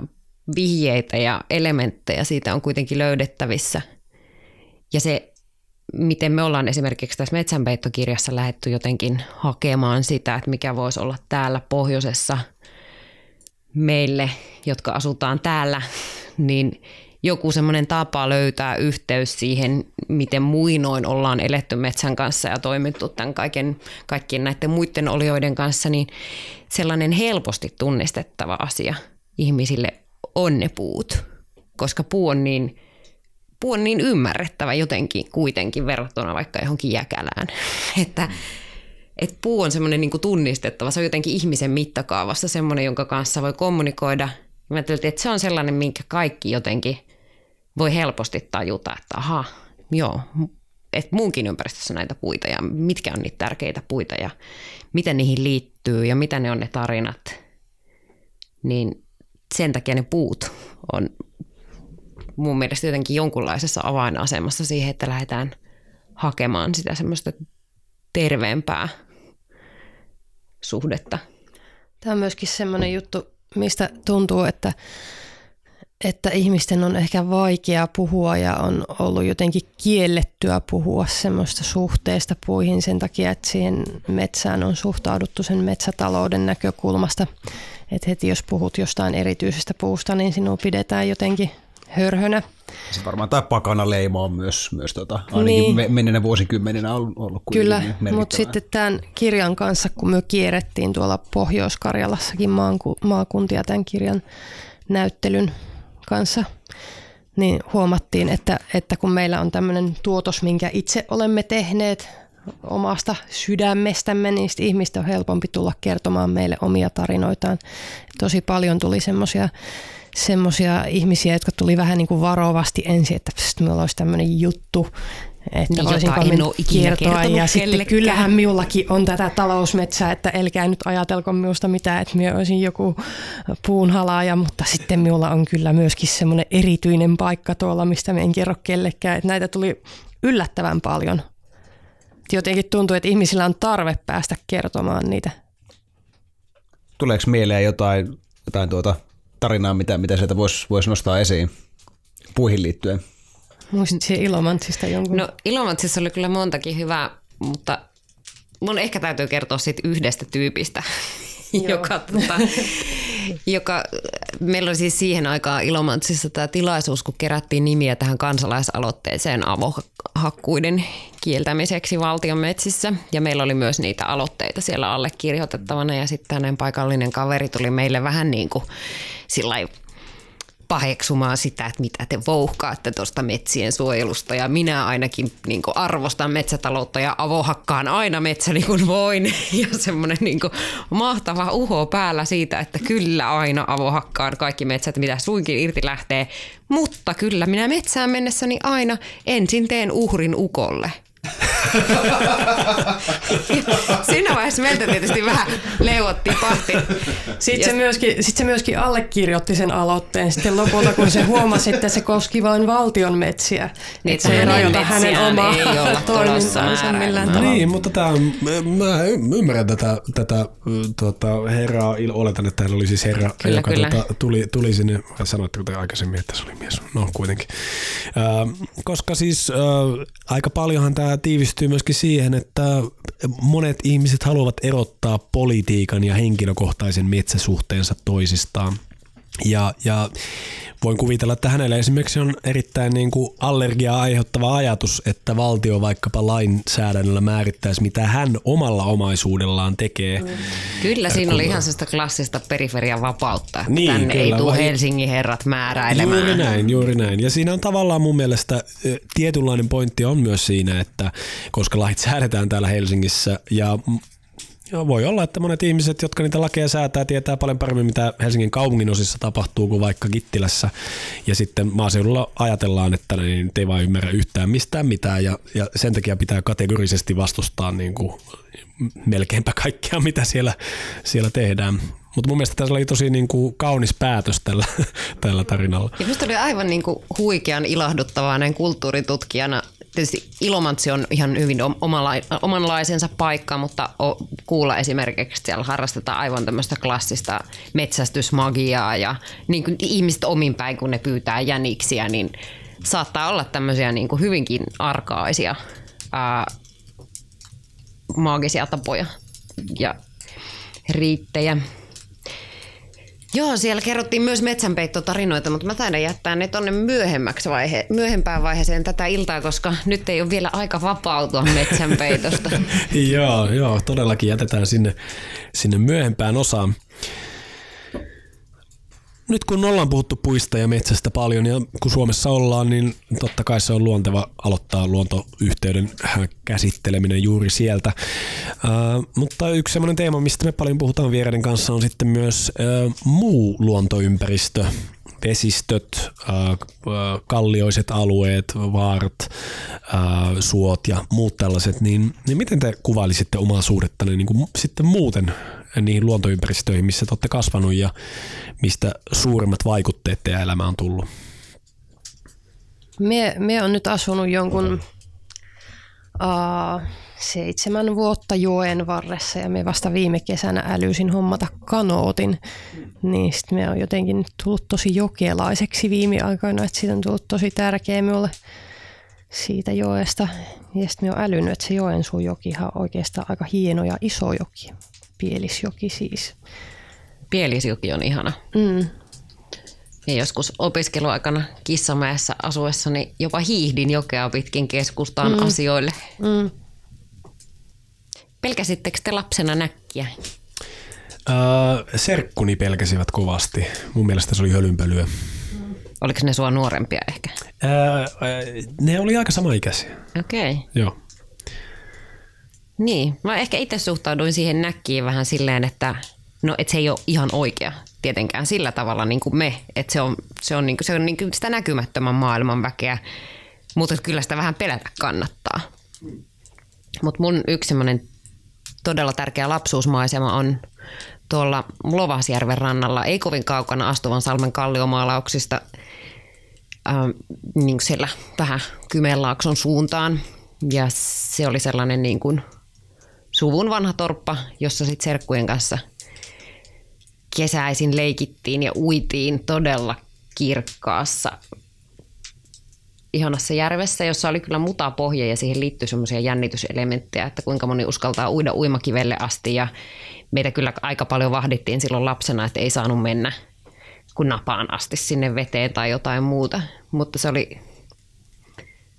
vihjeitä ja elementtejä siitä on kuitenkin löydettävissä. Ja se miten me ollaan esimerkiksi tässä metsänpeittokirjassa lähetty jotenkin hakemaan sitä, että mikä voisi olla täällä pohjoisessa meille, jotka asutaan täällä, niin joku semmoinen tapa löytää yhteys siihen, miten muinoin ollaan eletty metsän kanssa ja toimittu tämän kaiken, kaikkien näiden muiden olioiden kanssa, niin sellainen helposti tunnistettava asia ihmisille on ne puut, koska puu on niin puu on niin ymmärrettävä jotenkin kuitenkin verrattuna vaikka johonkin jäkälään. että et puu on semmoinen niin tunnistettava, se on jotenkin ihmisen mittakaavassa semmoinen, jonka kanssa voi kommunikoida. Mä ajattelin, että se on sellainen, minkä kaikki jotenkin voi helposti tajuta, että aha, joo, että muunkin ympäristössä näitä puita ja mitkä on niitä tärkeitä puita ja miten niihin liittyy ja mitä ne on ne tarinat. Niin sen takia ne puut on mun mielestä jotenkin jonkunlaisessa avainasemassa siihen, että lähdetään hakemaan sitä semmoista terveempää suhdetta. Tämä on myöskin semmoinen juttu, mistä tuntuu, että, että ihmisten on ehkä vaikea puhua ja on ollut jotenkin kiellettyä puhua semmoista suhteesta puihin sen takia, että siihen metsään on suhtauduttu sen metsätalouden näkökulmasta. Että heti jos puhut jostain erityisestä puusta, niin sinua pidetään jotenkin hörhönä. Se varmaan tämä pakana leima on myös, myös tota, ainakin niin. menneenä vuosikymmeninä ollut, ollut Kyllä, mutta sitten tämän kirjan kanssa, kun me kierrettiin tuolla Pohjois-Karjalassakin maakuntia tämän kirjan näyttelyn kanssa, niin huomattiin, että, että kun meillä on tämmöinen tuotos, minkä itse olemme tehneet omasta sydämestämme, niin ihmistä on helpompi tulla kertomaan meille omia tarinoitaan. Tosi paljon tuli semmoisia semmoisia ihmisiä, jotka tuli vähän niin kuin varovasti ensin, että pst, meillä olisi tämmöinen juttu, että Niin, voisinko en ole ikinä kertonut Ja sitten kyllähän minullakin on tätä talousmetsää, että älkää nyt ajatelko minusta mitään, että minä olisin joku puunhalaaja, mutta sitten minulla on kyllä myöskin semmoinen erityinen paikka tuolla, mistä minä en kerro kellekään, että näitä tuli yllättävän paljon. Jotenkin tuntuu, että ihmisillä on tarve päästä kertomaan niitä. Tuleeko mieleen jotain, jotain tuota tarinaa, mitä, mitä sieltä voisi vois nostaa esiin puihin liittyen? Muistatko Ilomantsista jonkun? No Ilomantsissa oli kyllä montakin hyvää, mutta mun ehkä täytyy kertoa siitä yhdestä tyypistä, joka, tota, joka, meillä oli siis siihen aikaan Ilomantsissa tämä tilaisuus, kun kerättiin nimiä tähän kansalaisaloitteeseen avohakkuiden kieltämiseksi valtion metsissä. Ja meillä oli myös niitä aloitteita siellä allekirjoitettavana ja sitten tämmöinen paikallinen kaveri tuli meille vähän niin kuin sillä paheksumaan sitä, että mitä te vouhkaatte tuosta metsien suojelusta. Ja minä ainakin niin arvostan metsätaloutta ja avohakkaan aina metsäni kun voin. Ja semmoinen niin mahtava uho päällä siitä, että kyllä aina avohakkaan kaikki metsät, mitä suinkin irti lähtee. Mutta kyllä minä metsään mennessäni aina ensin teen uhrin ukolle. Siinä vaiheessa meiltä tietysti vähän leuotti pahti. Sitten se, myöskin, sit se myöskin allekirjoitti sen aloitteen sitten lopulta, kun se huomasi, että se koski vain valtion metsiä. Niin, että se ei hänen rajoita hänen omaa toimintaansa millään tavalla. Niin, mutta tämä, mä ymmärrän tätä, tätä tuota, herraa, oletan, että hän oli siis herra, Kyllä, joka kyllä. Tuota, tuli, tuli sinne, sanoitteko te aikaisemmin, että se oli mies, no kuitenkin. Äh, koska siis äh, aika paljonhan tämä tiivistyy myöskin siihen, että monet ihmiset haluavat erottaa politiikan ja henkilökohtaisen metsäsuhteensa toisistaan. Ja, ja voin kuvitella, että hänelle esimerkiksi on erittäin niin kuin allergiaa aiheuttava ajatus, että valtio vaikkapa lainsäädännöllä määrittäisi, mitä hän omalla omaisuudellaan tekee. Mm. Kyllä siinä oli ihan sellaista klassista periferian vapautta, että Niin, tänne ei kyllä, tule vai- Helsingin herrat määräilemään. Juuri näin, juuri näin. Ja siinä on tavallaan mun mielestä tietynlainen pointti on myös siinä, että koska lait säädetään täällä Helsingissä ja voi olla, että monet ihmiset, jotka niitä lakeja säätää, tietää paljon paremmin, mitä Helsingin kaupungin osissa tapahtuu kuin vaikka Kittilässä. Ja sitten maaseudulla ajatellaan, että ne nyt ei vaan ymmärrä yhtään mistään mitään ja, ja sen takia pitää kategorisesti vastustaa niin kuin melkeinpä kaikkea, mitä siellä, siellä tehdään. Mutta mun mielestä tässä oli tosi niin kuin kaunis päätös tällä, tällä tarinalla. Ja minusta oli aivan niin kuin huikean ilahduttavaa näin kulttuuritutkijana. Tietysti Ilomantsi on ihan hyvin om- omala- omanlaisensa paikka, mutta kuulla esimerkiksi siellä harrastetaan aivan tämmöistä klassista metsästysmagiaa ja niin kuin ihmiset omin päin, kun ne pyytää jäniksiä, niin saattaa olla tämmöisiä niin kuin hyvinkin arkaisia ää, maagisia tapoja ja riittejä. Joo, siellä kerrottiin myös metsänpeittotarinoita, mutta mä taidan jättää ne tonne myöhemmäksi vaihe, myöhempään vaiheeseen tätä iltaa, koska nyt ei ole vielä aika vapautua metsänpeitosta. joo, joo, todellakin jätetään sinne, sinne myöhempään osaan. Nyt kun ollaan puhuttu puista ja metsästä paljon ja kun Suomessa ollaan, niin totta kai se on luonteva aloittaa luontoyhteyden äh, käsitteleminen juuri sieltä. Äh, mutta yksi sellainen teema, mistä me paljon puhutaan vieraiden kanssa on sitten myös äh, muu luontoympäristö, vesistöt, kallioiset alueet, vaarat, suot ja muut tällaiset, niin, niin miten te kuvailisitte omaa suhdettanne niin kuin sitten muuten niihin luontoympäristöihin, missä te olette kasvanut ja mistä suurimmat vaikutteet teidän elämään on tullut? Mie, mie on nyt asunut jonkun uh, seitsemän vuotta joen varressa ja me vasta viime kesänä älysin hommata kanootin. Niin sitten me on jotenkin nyt tullut tosi jokelaiseksi viime aikoina, että siitä on tullut tosi tärkeä minulle siitä joesta. Ja sitten me on älynyt, että se Joensuun jokihan on oikeastaan aika hieno ja iso joki. Pielisjoki siis. Pielisjoki on ihana. Mm. Ja joskus opiskeluaikana Kissamäessä asuessani jopa hiihdin jokea pitkin keskustaan mm. asioille. Mm. Pelkäsittekö te lapsena näkkiä? Öö, serkkuni pelkäsivät kovasti. Mun mielestä se oli hölynpölyä. Oliko ne sua nuorempia ehkä? Öö, ne oli aika samaikäisiä. Okei. Okay. Joo. Niin, mä ehkä itse suhtauduin siihen näkkiin vähän silleen, että no et se ei ole ihan oikea tietenkään sillä tavalla niin kuin me, että se on, se on, niin kuin, se on niin kuin sitä näkymättömän maailman väkeä. Mutta kyllä sitä vähän pelätä kannattaa. Mutta mun yksi semmoinen todella tärkeä lapsuusmaisema on tuolla Lovasjärven rannalla, ei kovin kaukana Astuvan salmen kalliomaalauksista, ähm, niin siellä vähän Kymenlaakson suuntaan. Ja se oli sellainen niin kuin suvun vanha torppa, jossa sitten serkkujen kanssa kesäisin leikittiin ja uitiin todella kirkkaassa ihanassa järvessä, jossa oli kyllä mutapohja ja siihen liittyy semmoisia jännityselementtejä, että kuinka moni uskaltaa uida uimakivelle asti ja meitä kyllä aika paljon vahdittiin silloin lapsena, että ei saanut mennä kun napaan asti sinne veteen tai jotain muuta, mutta se oli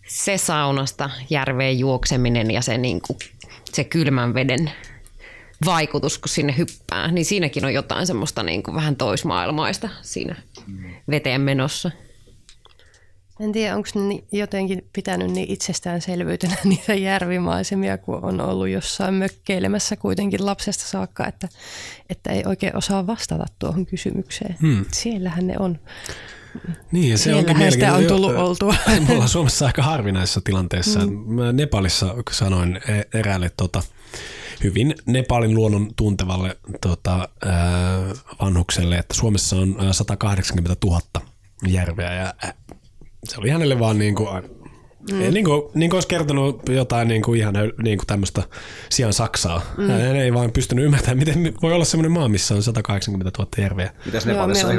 se saunasta järveen juokseminen ja se, niin kuin, se kylmän veden vaikutus, kun sinne hyppää, niin siinäkin on jotain semmoista niin kuin vähän toismaailmaista siinä veteen menossa. En tiedä, onko ne jotenkin pitänyt niin itsestäänselvyytenä niitä järvimaisemia, kun on ollut jossain mökkeilemässä kuitenkin lapsesta saakka, että, että ei oikein osaa vastata tuohon kysymykseen. Hmm. Siellähän ne on. Niin, ja se onkin sitä on tullut oltua. Me ollaan Suomessa aika harvinaisessa tilanteessa. Mm. Mä Nepalissa sanoin e- eräälle tota, hyvin Nepalin luonnon tuntevalle tota, vanhukselle, että Suomessa on 180 000 järveä ja se oli hänelle vaan niin kuin, Mm. Niin kuin, niin kuin olisi kertonut jotain niin kuin ihan niin kuin tämmöistä sijaan Saksaa. Mm. Hän ei vaan pystynyt ymmärtämään, miten voi olla semmoinen maa, missä on 180 000 järveä. Mitäs Nepalissa on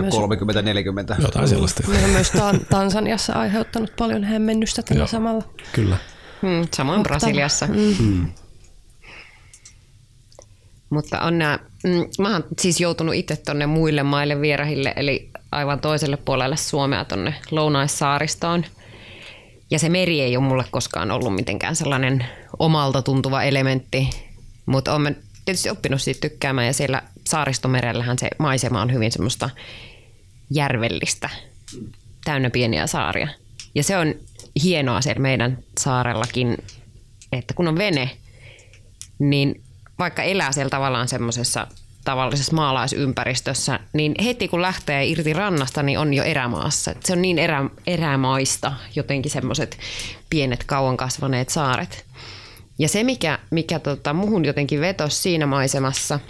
30-40? Jotain sellaista. Meillä on myös Tansaniassa aiheuttanut paljon hämmennystä tällä Joo, samalla. Kyllä. Mm, samoin Mutta, Brasiliassa. Mm. Mm. Mutta on nämä, mm, mä oon siis joutunut itse tuonne muille maille vierahille, eli aivan toiselle puolelle Suomea tuonne Lounaissaaristoon. Ja se meri ei ole mulle koskaan ollut mitenkään sellainen omalta tuntuva elementti, mutta olen tietysti oppinut siitä tykkäämään ja siellä saaristomerellähän se maisema on hyvin semmoista järvellistä, täynnä pieniä saaria. Ja se on hienoa siellä meidän saarellakin, että kun on vene, niin vaikka elää siellä tavallaan semmoisessa tavallisessa maalaisympäristössä, niin heti kun lähtee irti rannasta, niin on jo erämaassa. Se on niin erä, erämaista jotenkin semmoiset pienet kauan kasvaneet saaret. Ja se, mikä, mikä tota, muhun jotenkin vetosi siinä maisemassa,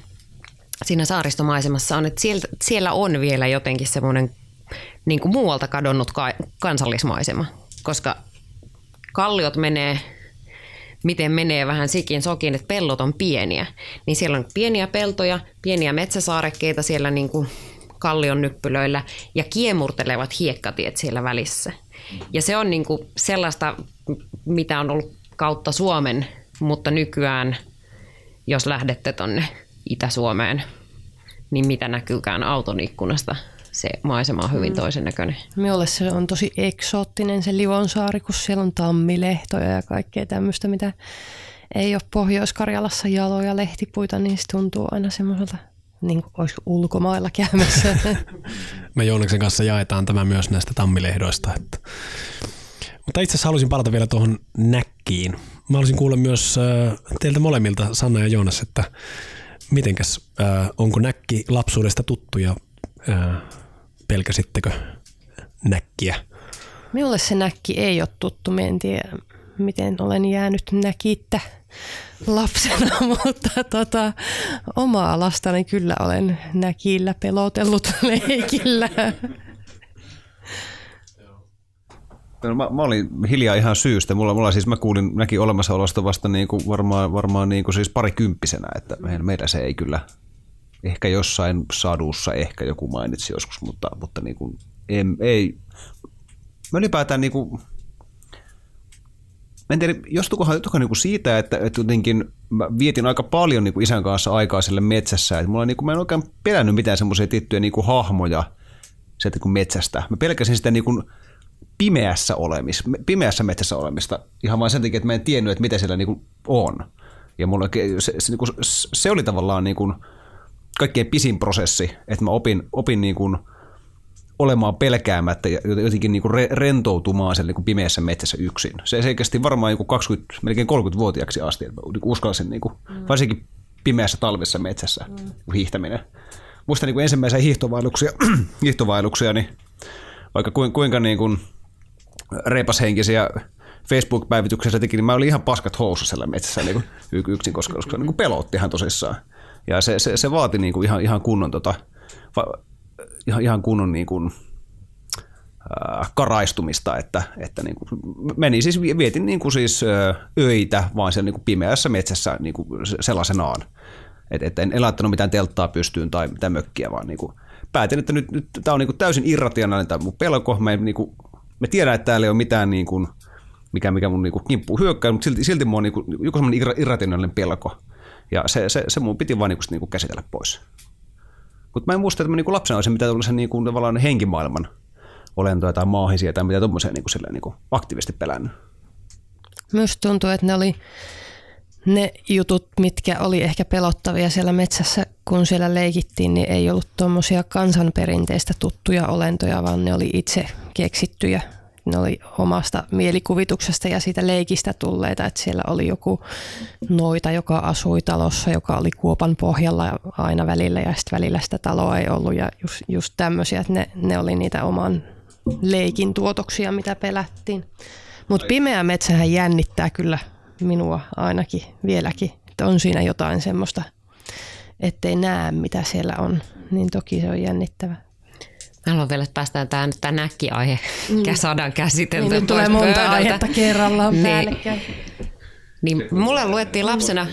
siinä saaristomaisemassa on, että sieltä, siellä on vielä jotenkin semmoinen niin muualta kadonnut ka- kansallismaisema, koska kalliot menee miten menee vähän sikin sokin, että pellot on pieniä. Niin siellä on pieniä peltoja, pieniä metsäsaarekkeita siellä niin kuin kallion nyppylöillä ja kiemurtelevat hiekkatiet siellä välissä. Ja se on niin kuin sellaista, mitä on ollut kautta Suomen, mutta nykyään, jos lähdette tonne Itä-Suomeen, niin mitä näkyykään auton ikkunasta se maisema on hyvin mm. toisen näköinen. Minulle se on tosi eksoottinen se Livonsaari, kun siellä on tammilehtoja ja kaikkea tämmöistä, mitä ei ole Pohjois-Karjalassa jaloja lehtipuita, niin se tuntuu aina semmoiselta niin kuin olisi ulkomailla käymässä. Me Jooneksen kanssa jaetaan tämä myös näistä tammilehdoista. Että. Mutta itse asiassa haluaisin palata vielä tuohon näkkiin. Mä haluaisin kuulla myös äh, teiltä molemmilta, Sanna ja Joonas, että mitenkäs, äh, onko näkki lapsuudesta tuttu ja äh, pelkäsittekö näkkiä? Minulle se näkki ei ole tuttu. Mä en tiedä, miten olen jäänyt näkittä lapsena, mutta tota, omaa lastani kyllä olen näkillä pelotellut leikillä. No, mä, mä, olin hiljaa ihan syystä. Mulla, mulla siis mä kuulin näki olemassaolosta vasta niin kuin varmaan, varmaan niin kuin siis parikymppisenä, että meillä se ei kyllä Ehkä jossain sadussa ehkä joku mainitsi joskus, mutta, mutta niin kuin, ei, ei. Mä ylipäätään niin kuin, Mä en tiedä, jostukohan, jostukohan niin kuin siitä, että, että jotenkin mä vietin aika paljon niin kuin isän kanssa aikaa sille metsässä. Että mulla niin kuin, mä en oikein pelännyt mitään semmoisia tiettyjä niin kuin hahmoja sieltä kuin metsästä. Mä pelkäsin sitä niin kuin pimeässä, olemis, pimeässä metsässä olemista ihan vain sen takia, että mä en tiennyt, että mitä siellä niin kuin on. Ja mulla, se, se, niin kuin, se oli tavallaan niin kuin, kaikkein pisin prosessi, että mä opin, opin niin kuin olemaan pelkäämättä ja jotenkin niin kuin re, rentoutumaan siellä niin kuin pimeässä metsässä yksin. Se, se kesti varmaan kuin 20, melkein 30-vuotiaaksi asti, että niin uskalsin niin kuin, mm. varsinkin pimeässä talvessa metsässä mm. hiihtäminen. Muistan niin kuin ensimmäisiä hiihtovailuksia, hiihtovailuksia, niin vaikka kuinka niin kuin reipashenkisiä Facebook-päivityksessä teki, niin mä olin ihan paskat housussa siellä metsässä niin kuin yksin, koska, koska niin kuin pelotti ihan tosissaan. Ja se, se, se vaati niin kuin ihan, ihan kunnon, tota, ihan, ihan kunnon niin kuin, äh, karaistumista, että, että niin kuin, meni siis, vietin niin kuin siis öitä vaan siellä niin kuin pimeässä metsässä niin kuin sellaisenaan. Et, et en, en laittanut mitään telttaa pystyyn tai mitään mökkiä, vaan niin kuin, päätin, että nyt, nyt tämä on niin kuin täysin irrationaalinen tämä mun pelko. Mä, niin kuin, mä tiedän, että täällä ei ole mitään niin kuin, mikä, mikä mun niin kuin kimppuun hyökkää, mutta silti, silti mua on niin kuin, joku semmoinen irrationaalinen pelko. Ja se, se, se mun piti vaan niin kuin, niin kuin käsitellä pois. Mutta mä en muista, että mä niin kuin lapsena olisin mitään tällaisen niin kuin, tavallaan henkimaailman olentoja tai maahisia tai mitä tuommoisia niin kuin, niin kuin aktiivisesti pelännyt. Myös tuntuu, että ne oli ne jutut, mitkä oli ehkä pelottavia siellä metsässä, kun siellä leikittiin, niin ei ollut tuommoisia kansanperinteistä tuttuja olentoja, vaan ne oli itse keksittyjä. Ne oli omasta mielikuvituksesta ja siitä leikistä tulleita, että siellä oli joku noita, joka asui talossa, joka oli kuopan pohjalla aina välillä ja sitten välillä sitä taloa ei ollut ja just, just tämmöisiä, että ne, ne oli niitä oman leikin tuotoksia, mitä pelättiin. Mutta pimeä metsähän jännittää kyllä minua ainakin vieläkin, että on siinä jotain semmoista, ettei näe mitä siellä on, niin toki se on jännittävä. Mä haluan vielä, että päästään tähän, tämä näkkiaihe mm. saadaan käsiteltyä. Niin, nyt tulee monta pöydältä. aihetta kerrallaan niin, päällekkäin. Niin, mulle luettiin lapsena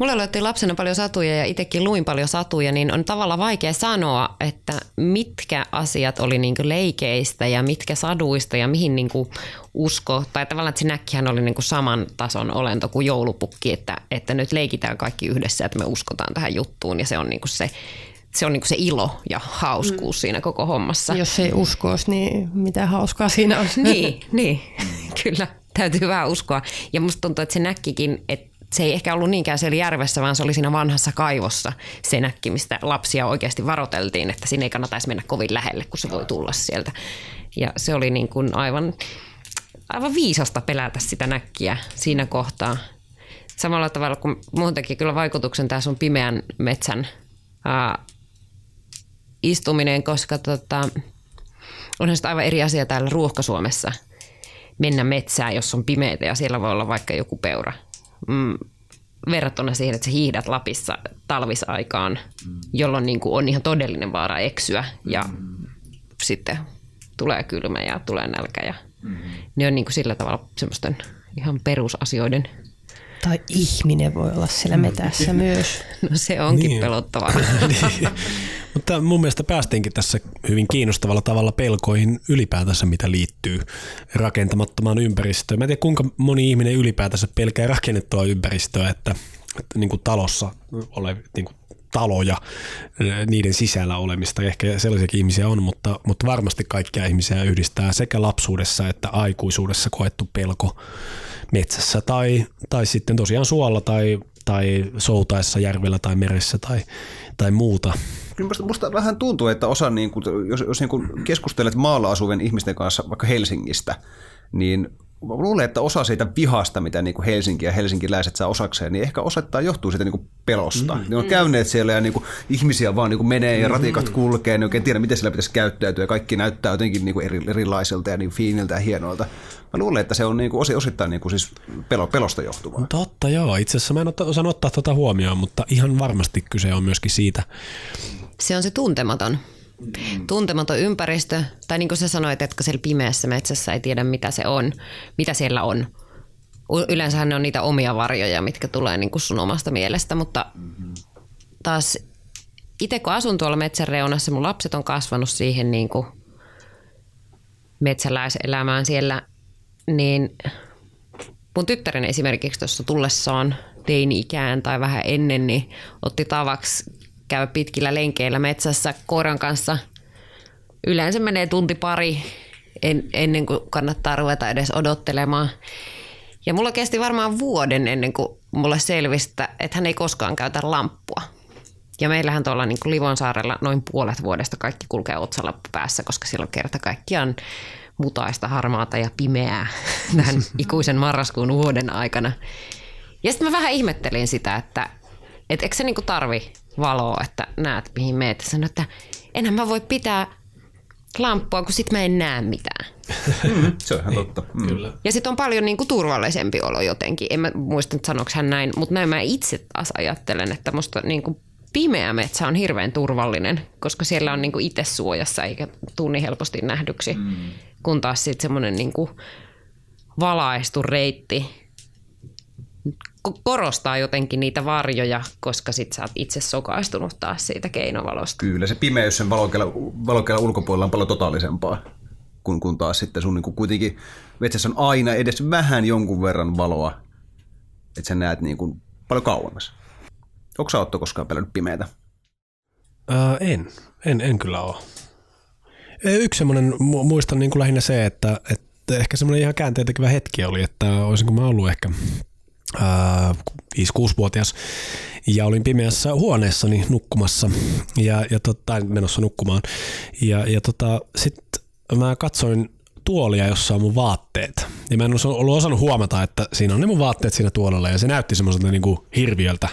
Mulle luettiin lapsena paljon satuja ja itsekin luin paljon satuja, niin on tavallaan vaikea sanoa, että mitkä asiat oli niin leikeistä ja mitkä saduista ja mihin niin usko. Tai tavallaan, että se näkkihän oli niin saman tason olento kuin joulupukki, että, että nyt leikitään kaikki yhdessä, että me uskotaan tähän juttuun ja se on niin se se on niinku se ilo ja hauskuus mm. siinä koko hommassa. Jos ei uskoisi, niin mitä hauskaa siinä on. niin, niin, kyllä. Täytyy vähän uskoa. Ja musta tuntuu, että se näkkikin, että se ei ehkä ollut niinkään siellä järvessä, vaan se oli siinä vanhassa kaivossa se näkki, mistä lapsia oikeasti varoteltiin, että sinne ei kannataisi mennä kovin lähelle, kun se voi tulla sieltä. Ja se oli niin kuin aivan, aivan viisasta pelätä sitä näkkiä siinä kohtaa. Samalla tavalla kuin muutenkin kyllä vaikutuksen tämä sun pimeän metsän ää, istuminen, koska tota, onhan sitä aivan eri asia täällä Ruuhka-Suomessa mennä metsään, jos on pimeitä ja siellä voi olla vaikka joku peura mm, verrattuna siihen, että sä hiihdät Lapissa talvisaikaan, mm. jolloin niin kuin on ihan todellinen vaara eksyä ja mm. sitten tulee kylmä ja tulee nälkä. Ja mm. Ne on niin kuin sillä tavalla semmoisten ihan perusasioiden tai ihminen voi olla siellä metässä myös. No se onkin niin. pelottavaa. niin. Mutta mun mielestä päästiinkin tässä hyvin kiinnostavalla tavalla pelkoihin ylipäätänsä, mitä liittyy rakentamattomaan ympäristöön. Mä en tiedä, kuinka moni ihminen ylipäätänsä pelkää rakennettua ympäristöä, että, niin kuin talossa ole niin kuin taloja, niiden sisällä olemista. Ehkä sellaisiakin ihmisiä on, mutta, mutta varmasti kaikkia ihmisiä yhdistää sekä lapsuudessa että aikuisuudessa koettu pelko metsässä tai, tai sitten tosiaan suolla tai, tai soutaessa järvellä tai meressä tai, tai muuta. Musta, musta vähän tuntuu, että osa, niin kuin, jos, jos niin kuin keskustelet maalla asuvien ihmisten kanssa vaikka Helsingistä, niin luulen, että osa siitä vihasta, mitä niin kuin Helsinki ja helsinkiläiset saa osakseen, niin ehkä osattaa johtuu siitä niin kuin pelosta. Mm. Ne on käyneet siellä ja niin kuin ihmisiä vaan niin kuin menee ja ratikat mm. kulkee, niin oikein tiedä, miten siellä pitäisi käyttäytyä ja kaikki näyttää jotenkin niin kuin eri, erilaiselta ja niin fiiniltä ja hienolta. Mä luulen, että se on niin kuin osittain niin kuin siis pelo, pelosta johtuvaa. Totta joo, itse asiassa mä en osannut ottaa tuota huomioon, mutta ihan varmasti kyse on myöskin siitä. Se on se tuntematon. Tuntematon ympäristö, tai niin kuin sä sanoit, että siellä pimeässä metsässä ei tiedä mitä se on, mitä siellä on. Yleensä ne on niitä omia varjoja, mitkä tulee niin kuin sun omasta mielestä, mutta taas itse kun asun tuolla metsän reunassa, mun lapset on kasvanut siihen niin kuin metsäläiselämään siellä, niin mun tyttären esimerkiksi tuossa tullessaan teini-ikään tai vähän ennen, niin otti tavaksi käy pitkillä lenkeillä metsässä koiran kanssa. Yleensä menee tunti pari en, ennen kuin kannattaa ruveta edes odottelemaan. Ja mulla kesti varmaan vuoden ennen kuin mulle selvisi, että hän ei koskaan käytä lamppua. Ja meillähän tuolla niin kuin Livonsaarella noin puolet vuodesta kaikki kulkee otsalappu päässä, koska siellä on kerta kaikkiaan mutaista, harmaata ja pimeää tämän ikuisen marraskuun vuoden aikana. Ja sitten mä vähän ihmettelin sitä, että et eikö se niinku tarvi valoa, että näet mihin meet. Sanoin, että enhän mä voi pitää lamppua, kun sit mä en näe mitään. Se on ihan totta. Mm. Kyllä. Ja sitten on paljon niin kuin turvallisempi olo jotenkin. En mä muista, että sanoiko hän näin, mutta näin mä itse taas ajattelen, että musta niin kuin pimeä metsä on hirveän turvallinen, koska siellä on niin kuin itse suojassa eikä tunni helposti nähdyksi. Mm. Kun taas sitten semmoinen niin kuin valaistu reitti korostaa jotenkin niitä varjoja, koska sit sä oot itse sokaistunut taas siitä keinovalosta. Kyllä, se pimeys sen valokeilan ulkopuolella on paljon totaalisempaa, kun, kun taas sitten sun niin kuitenkin metsässä on aina edes vähän jonkun verran valoa, että sä näet niin kuin paljon kauemmas. Onko sä Otto koskaan pelännyt pimeätä? Ää, en. en, en kyllä ole. Yksi semmoinen, mu- muistan niin kuin lähinnä se, että, että ehkä semmoinen ihan käänteentekevä hetki oli, että olisinko mä ollut ehkä 5-6-vuotias ja olin pimeässä huoneessani nukkumassa ja, ja tota, menossa nukkumaan. Ja, ja tota, sitten mä katsoin tuolia, jossa on mun vaatteet. Ja mä en ollut osannut huomata, että siinä on ne mun vaatteet siinä tuolella ja se näytti semmoiselta niin kuin hirviöltä.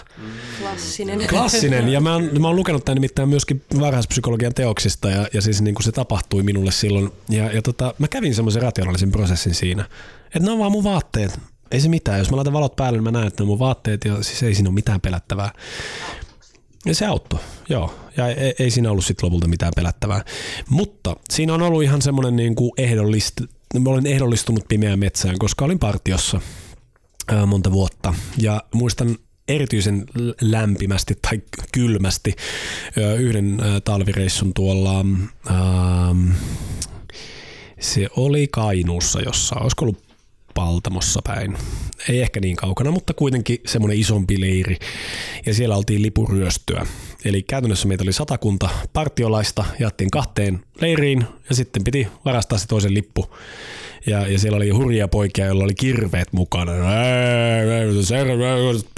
Klassinen. Klassinen, ja mä oon, mä oon lukenut tämän nimittäin myöskin varhaispsykologian teoksista, ja, ja siis niin kuin se tapahtui minulle silloin. Ja, ja tota, mä kävin semmoisen rationaalisen prosessin siinä, että ne on vaan mun vaatteet. Ei se mitään, jos mä laitan valot päälle, niin mä näen, että ne mun vaatteet, ja siis ei siinä ole mitään pelättävää. Ja se auttoi, joo. Ja ei, ei siinä ollut sitten lopulta mitään pelättävää. Mutta siinä on ollut ihan semmoinen niin kuin ehdollist, mä olen ehdollistunut pimeään metsään, koska olin partiossa ää, monta vuotta. Ja muistan erityisen lämpimästi tai kylmästi ää, yhden ää, talvireissun tuolla, ää, se oli Kainuussa jossa, olisiko ollut Paltamossa päin. Ei ehkä niin kaukana, mutta kuitenkin semmoinen isompi leiri. Ja siellä oltiin lipuryöstöä. Eli käytännössä meitä oli satakunta partiolaista, jaettiin kahteen leiriin ja sitten piti varastaa se toisen lippu. Ja, ja siellä oli hurjia poikia, joilla oli kirveet mukana.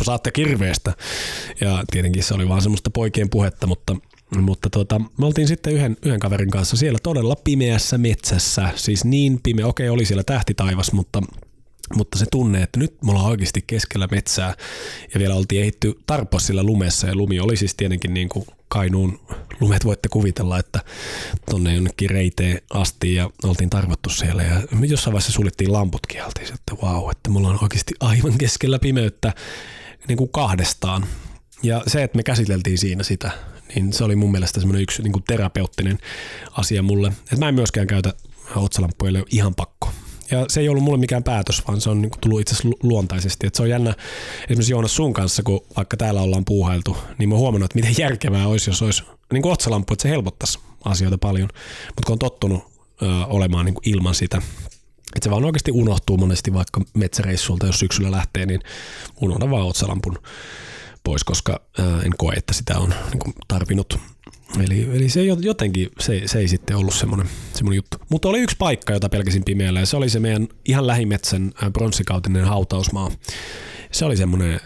Saatte kirveestä. Ja tietenkin se oli vaan semmoista poikien puhetta, mutta mutta tota, me oltiin sitten yhden, yhden kaverin kanssa siellä todella pimeässä metsässä. Siis niin pimeä, okei oli siellä tähtitaivas, mutta mutta se tunne, että nyt me ollaan oikeasti keskellä metsää ja vielä oltiin ehitty tarpossilla lumessa ja lumi oli siis tietenkin niin kuin Kainuun lumet voitte kuvitella, että tonne jonnekin reiteen asti ja oltiin tarvottu siellä ja jossain vaiheessa suljettiin lamputkin ja oltiin, että vau, wow, että me ollaan oikeasti aivan keskellä pimeyttä niin kuin kahdestaan. Ja se, että me käsiteltiin siinä sitä, niin se oli mun mielestä semmoinen yksi niin kuin terapeuttinen asia mulle. Että mä en myöskään käytä ole ihan pakko. Ja se ei ollut mulle mikään päätös, vaan se on niin tullut itse asiassa lu- luontaisesti. Et se on jännä esimerkiksi Joonas sun kanssa, kun vaikka täällä ollaan puuhailtu, niin mä oon huomannut, että miten järkevää olisi, jos olisi niin kuin otsalampu, että se helpottaisi asioita paljon. Mutta kun on tottunut ö, olemaan niin kuin ilman sitä, että se vaan oikeasti unohtuu monesti vaikka metsäreissulta, jos syksyllä lähtee, niin unohda vaan otsalampun pois, koska ää, en koe, että sitä on niin kuin, tarvinnut. Eli, eli se jo- jotenkin, se, se ei sitten ollut semmoinen, semmoinen juttu. Mutta oli yksi paikka, jota pelkäsin pimeällä ja se oli se meidän ihan lähimetsän ää, pronssikautinen hautausmaa. Se oli semmoinen,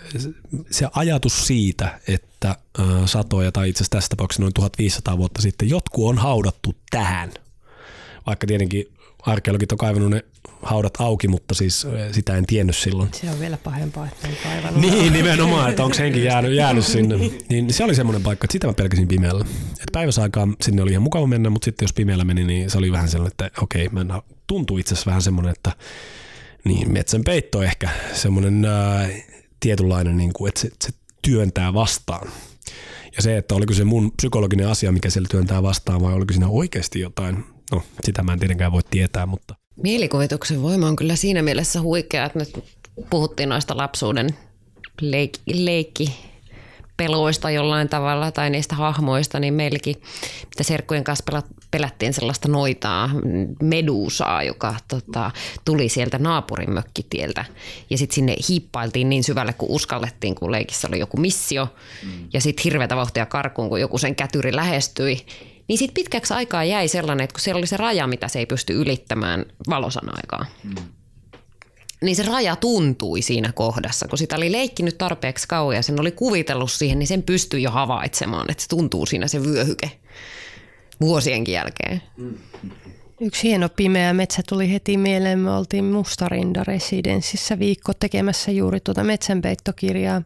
se ajatus siitä, että ää, satoja tai itse asiassa tässä tapauksessa noin 1500 vuotta sitten jotkut on haudattu tähän. Vaikka tietenkin arkeologit on kaivannut ne haudat auki, mutta siis sitä en tiennyt silloin. Se on vielä pahempaa, että en kaivannut. Niin, nimenomaan, että onko henki jäänyt, jäänyt sinne. Niin se oli semmoinen paikka, että sitä mä pelkäsin pimeällä. Et päiväsaikaan sinne oli ihan mukava mennä, mutta sitten jos pimeällä meni, niin se oli vähän sellainen, että okei, mä tuntuu itse asiassa vähän semmoinen, että niin, metsän peitto ehkä semmoinen ää, tietynlainen, niin kuin, että se, se työntää vastaan. Ja se, että oliko se mun psykologinen asia, mikä siellä työntää vastaan, vai oliko siinä oikeasti jotain, no sitä mä en tietenkään voi tietää, mutta Mielikuvituksen voima on kyllä siinä mielessä huikea, että nyt puhuttiin noista lapsuuden leik- leikki peloista jollain tavalla tai niistä hahmoista, niin meilläkin, mitä serkkujen kanssa pelättiin sellaista noitaa, meduusaa, joka tota, tuli sieltä naapurin mökkitieltä. Ja sitten sinne hiippailtiin niin syvälle, kun uskallettiin, kun leikissä oli joku missio. Mm. Ja sitten hirveätä vauhtia karkuun, kun joku sen kätyri lähestyi. Niin sitten pitkäksi aikaa jäi sellainen, että kun siellä oli se raja, mitä se ei pysty ylittämään valosan aikaa. Mm. Niin se raja tuntui siinä kohdassa, kun sitä oli leikkinyt tarpeeksi kauan ja sen oli kuvitellut siihen, niin sen pystyi jo havaitsemaan, että se tuntuu siinä se vyöhyke vuosienkin jälkeen. Yksi hieno pimeä metsä tuli heti mieleen. Me oltiin Mustarinda Residenssissä viikko tekemässä juuri tuota metsänpeittokirjaa.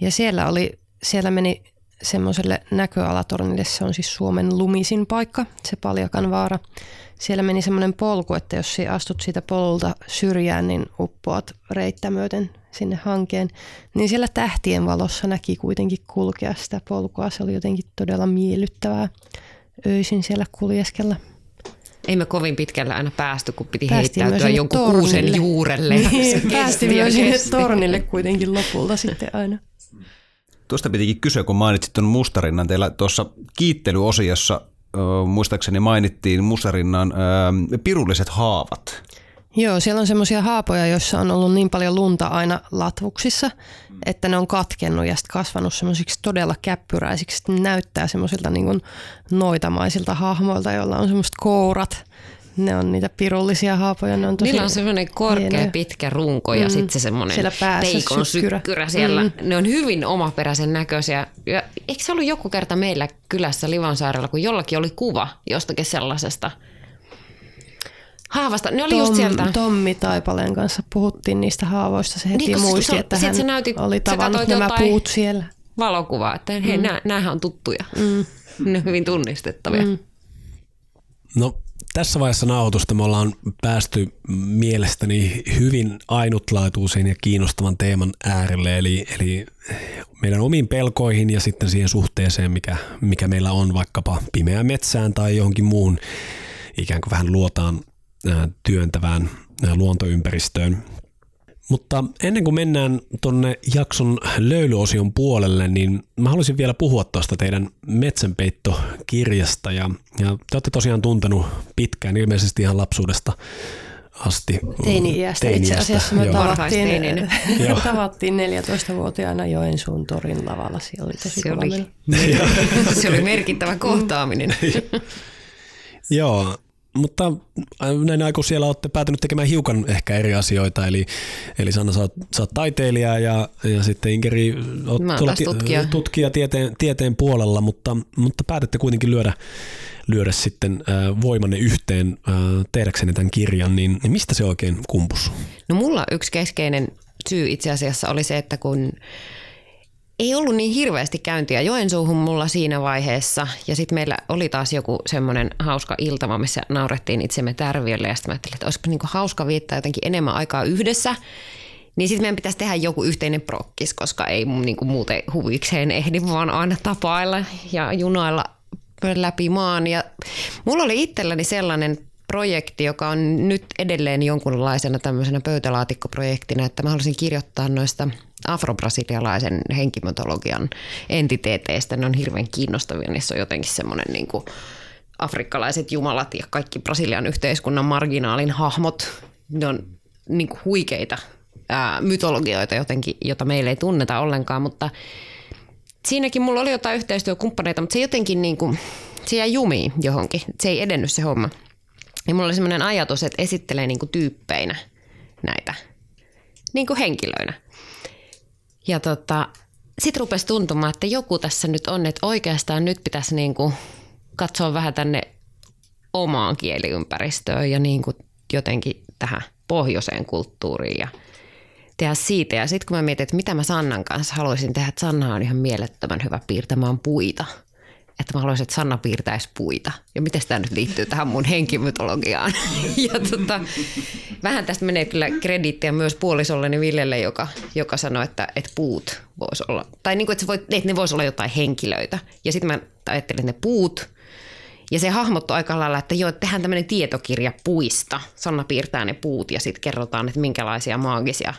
Ja siellä, oli, siellä meni semmoiselle näköalatornille. Se on siis Suomen lumisin paikka, se Paljakan vaara. Siellä meni semmoinen polku, että jos astut siitä polulta syrjään, niin uppoat reittä myöten sinne hankeen. Niin siellä tähtien valossa näki kuitenkin kulkea sitä polkua. Se oli jotenkin todella miellyttävää öisin siellä kuljeskella. Ei me kovin pitkällä aina päästy, kun piti Päästiin heittäytyä jonkun tornille. kuusen juurelle. Niin, päästiin myös sinne tornille kuitenkin lopulta sitten aina. Tuosta pitikin kysyä, kun mainitsit tuon mustarinnan. Teillä tuossa kiittelyosiossa muistaakseni mainittiin mustarinnan pirulliset haavat. Joo, siellä on semmoisia haapoja, joissa on ollut niin paljon lunta aina latvuksissa, että ne on katkennut ja sitten kasvanut semmoisiksi todella käppyräisiksi. Sitten ne näyttää semmoisilta niin noitamaisilta hahmoilta, joilla on semmoiset kourat. Ne on niitä pirullisia haapoja. Ne on tosi Niillä on semmoinen korkea hienoja. pitkä runko ja Mm. sitten se semmoinen peikon sykkyrä. sykkyrä siellä. Mm. Ne on hyvin omaperäisen näköisiä. Ja eikö se ollut joku kerta meillä kylässä Livansaarella, kun jollakin oli kuva jostakin sellaisesta haavasta? Ne oli just sieltä. Tommi Taipaleen kanssa puhuttiin niistä haavoista. Se heti Niin, muisti, se- että hän sä näytit- oli tavannut nämä puut siellä. valokuvaa, että hei, mm. näähän on tuttuja. Mm. Ne on hyvin tunnistettavia. Mm. No tässä vaiheessa nauhoitusta me ollaan päästy mielestäni hyvin ainutlaatuisen ja kiinnostavan teeman äärelle, eli, eli meidän omiin pelkoihin ja sitten siihen suhteeseen, mikä, mikä meillä on vaikkapa pimeään metsään tai johonkin muuhun ikään kuin vähän luotaan ää, työntävään ää, luontoympäristöön. Mutta ennen kuin mennään tuonne jakson löylyosion puolelle, niin mä haluaisin vielä puhua tuosta teidän metsänpeittokirjasta. Ja, ja te olette tosiaan tuntenut pitkään, ilmeisesti ihan lapsuudesta asti. Teini-iästä itse asiassa me joo. tavattiin. Joo. tavattiin 14-vuotiaana Joensuun torin lavalla. Siellä oli tosi Se oli, se oli merkittävä kohtaaminen. Joo, mutta äh, näin aiku siellä olette päätynyt tekemään hiukan ehkä eri asioita, eli, eli Sanna, sä oot, sä oot taiteilija ja, ja sitten Inkeri, oot tuolla taas tutkija. tutkija tieteen, tieteen puolella, mutta, mutta päätätte kuitenkin lyödä, lyödä sitten äh, voimanne yhteen äh, tehdäksenne tämän kirjan, niin, niin mistä se oikein kumpus? No mulla yksi keskeinen syy itse asiassa oli se, että kun ei ollut niin hirveästi käyntiä Joensuuhun mulla siinä vaiheessa. Ja sitten meillä oli taas joku semmoinen hauska iltama, missä naurettiin itsemme tärviölle. Ja sitten mä ajattelin, että olisipa niinku hauska viettää jotenkin enemmän aikaa yhdessä. Niin sitten meidän pitäisi tehdä joku yhteinen prokkis, koska ei niinku muuten huvikseen ehdi vaan aina tapailla ja junailla läpi maan. Ja mulla oli itselläni sellainen projekti, joka on nyt edelleen jonkunlaisena tämmöisenä pöytälaatikkoprojektina, että mä haluaisin kirjoittaa noista afrobrasilialaisen henkimytologian entiteeteistä. Ne on hirveän kiinnostavia, niissä on jotenkin semmoinen niin kuin afrikkalaiset jumalat ja kaikki Brasilian yhteiskunnan marginaalin hahmot. Ne on niin kuin huikeita ää, mytologioita jotenkin, jota meillä ei tunneta ollenkaan, mutta siinäkin mulla oli jotain yhteistyökumppaneita, mutta se jotenkin niin kuin, se jäi jumiin johonkin. Se ei edennyt se homma. Ja mulla oli semmoinen ajatus, että esittelee niin kuin tyyppeinä näitä niin kuin henkilöinä. Ja tota, sitten rupesi tuntumaan, että joku tässä nyt on, että oikeastaan nyt pitäisi niin kuin katsoa vähän tänne omaan kieliympäristöön ja niin kuin jotenkin tähän pohjoiseen kulttuuriin ja tehdä siitä. Ja sitten kun mä mietin, että mitä mä Sannan kanssa haluaisin tehdä, että Sanna on ihan mielettömän hyvä piirtämään puita. Että mä haluaisin, että Sanna piirtäisi puita. Ja miten tämä nyt liittyy tähän mun henkimytologiaan. ja tota, vähän tästä menee kyllä krediittiä myös puolisolleni Villelle, joka, joka sanoi, että, että puut voisi olla, tai niin kuin, että, se voi, että ne voisi olla jotain henkilöitä. Ja sitten mä ajattelin, että ne puut, ja se hahmottui aika lailla, että joo, tehdään tämmöinen tietokirja puista. Sanna piirtää ne puut ja sitten kerrotaan, että minkälaisia maagisia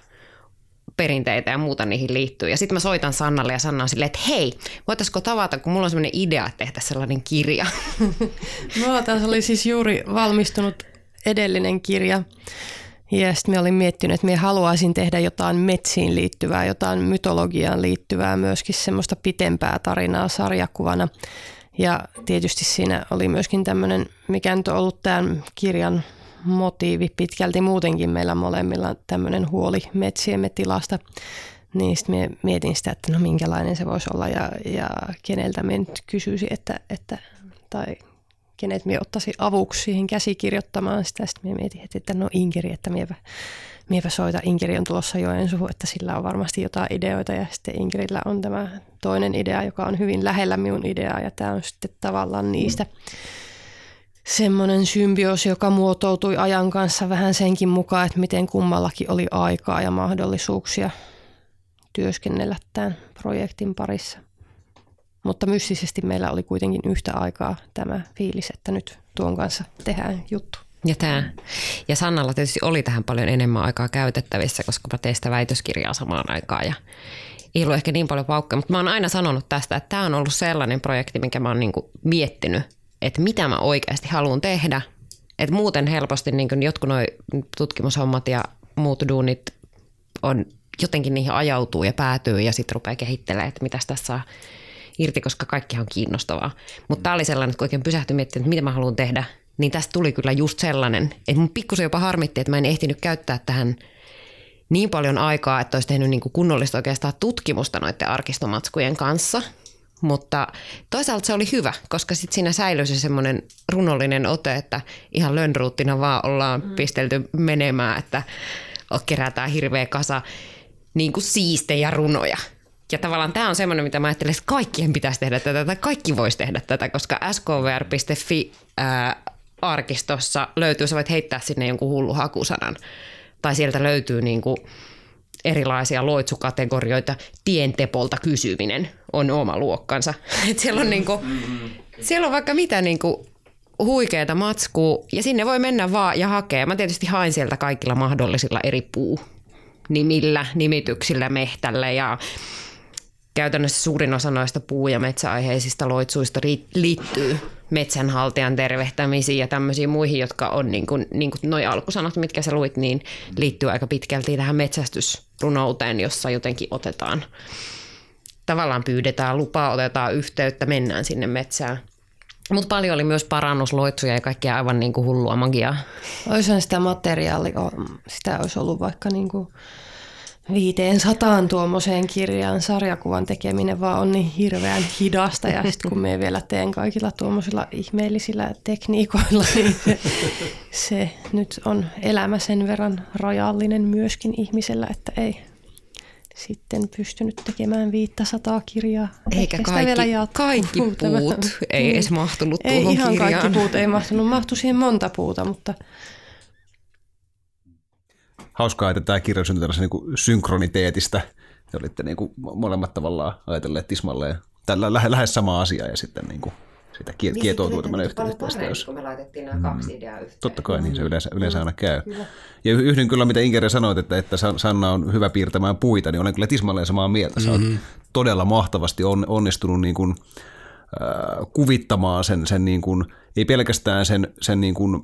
perinteitä ja muuta niihin liittyy. Ja sitten mä soitan Sannalle ja Sanna on silleen, että hei, voitaisiko tavata, kun mulla on semmoinen idea, tehdä sellainen kirja. Mulla taas oli siis juuri valmistunut edellinen kirja. Ja sitten me olin miettinyt, että me haluaisin tehdä jotain metsiin liittyvää, jotain mytologiaan liittyvää, myöskin semmoista pitempää tarinaa sarjakuvana. Ja tietysti siinä oli myöskin tämmöinen, mikä nyt on ollut tämän kirjan motiivi pitkälti muutenkin meillä molemmilla tämmöinen huoli metsiemme tilasta. Niin sitten mietin sitä, että no minkälainen se voisi olla ja, ja keneltä me nyt kysyisi, että, että tai kenet me ottaisi avuksi siihen käsikirjoittamaan sitä. Sitten me mietin heti, että no Inkeri, että me miepä soita, Inkeri on tulossa Joensuuhun, että sillä on varmasti jotain ideoita ja sitten Inkerillä on tämä toinen idea, joka on hyvin lähellä minun ideaa ja tämä on sitten tavallaan niistä semmoinen symbioosi, joka muotoutui ajan kanssa vähän senkin mukaan, että miten kummallakin oli aikaa ja mahdollisuuksia työskennellä tämän projektin parissa. Mutta mystisesti meillä oli kuitenkin yhtä aikaa tämä fiilis, että nyt tuon kanssa tehdään juttu. Ja, tämä. ja Sannalla tietysti oli tähän paljon enemmän aikaa käytettävissä, koska mä tein sitä väitöskirjaa samaan aikaan ja ei ollut ehkä niin paljon paukkoja, mutta mä oon aina sanonut tästä, että tämä on ollut sellainen projekti, minkä mä oon niin miettinyt, että mitä mä oikeasti haluan tehdä. Että muuten helposti niin jotkut nuo tutkimushommat ja muut duunit on jotenkin niihin ajautuu ja päätyy ja sitten rupeaa kehittelemään, että mitä tässä saa irti, koska kaikki on kiinnostavaa. Mutta tämä oli sellainen, että kun oikein pysähtyi miettimään, että mitä mä haluan tehdä, niin tästä tuli kyllä just sellainen, että mun pikkusen jopa harmitti, että mä en ehtinyt käyttää tähän niin paljon aikaa, että olisi tehnyt niin kuin kunnollista oikeastaan tutkimusta noiden arkistomatskujen kanssa. Mutta toisaalta se oli hyvä, koska sitten siinä säilyi se semmoinen runollinen ote, että ihan lönnruuttina vaan ollaan mm. pistelty menemään, että kerätään hirveä kasa niin kuin siistejä runoja. Ja tavallaan tämä on semmoinen, mitä mä ajattelen, että kaikkien pitäisi tehdä tätä, tai kaikki voisi tehdä tätä, koska skvr.fi ää, arkistossa löytyy, sä voit heittää sinne jonkun hullu hakusanan. Tai sieltä löytyy niin kuin erilaisia loitsukategorioita. Tientepolta kysyminen on oma luokkansa. Et siellä, on niin kuin, siellä on vaikka mitä niin kuin huikeeta matskua ja sinne voi mennä vaan ja hakea. Mä tietysti hain sieltä kaikilla mahdollisilla eri puu nimillä, nimityksillä mehtällä ja käytännössä suurin osa noista puu- ja metsäaiheisista loitsuista liittyy metsänhaltijan tervehtämisiin ja tämmöisiin muihin, jotka on niin kuin, niin kuin noi alkusanat, mitkä sä luit, niin liittyy aika pitkälti tähän metsästysrunouteen, jossa jotenkin otetaan, tavallaan pyydetään lupaa, otetaan yhteyttä, mennään sinne metsään. Mutta paljon oli myös parannusloitsuja ja kaikkia aivan niin kuin hullua magiaa. Olisihan sitä materiaalia, sitä olisi ollut vaikka niin kuin viiteen sataan tuommoiseen kirjaan sarjakuvan tekeminen vaan on niin hirveän hidasta ja sitten kun me vielä teen kaikilla tuommoisilla ihmeellisillä tekniikoilla, niin se, se nyt on elämä sen verran rajallinen myöskin ihmisellä, että ei sitten pystynyt tekemään 500 kirjaa. Eikä Ehkä kaikki, vielä kaikki puut ei niin. edes mahtunut ei tuohon ihan kirjaan. kaikki puut ei mahtunut, mahtui siihen monta puuta, mutta – hauskaa, että tämä kirja syntyi tällaisen niin synkroniteetistä. Te olitte niin kuin molemmat tavallaan ajatelleet tismalleen tällä lähe, lähes sama asia ja sitten niin kuin sitä kie, niin kietoutuu tämmöinen yhteistyöstä. Jos... kun me laitettiin nämä kaksi ideaa yhteen. Totta kai, niin se yleensä, yleensä aina käy. Kyllä. Ja yhdyn kyllä, mitä Inkeri sanoit, että, että Sanna on hyvä piirtämään puita, niin olen kyllä tismalleen samaa mieltä. Sä mm-hmm. todella mahtavasti on, onnistunut niin kuin, äh, kuvittamaan sen, sen niin kuin, ei pelkästään sen, sen niin kuin,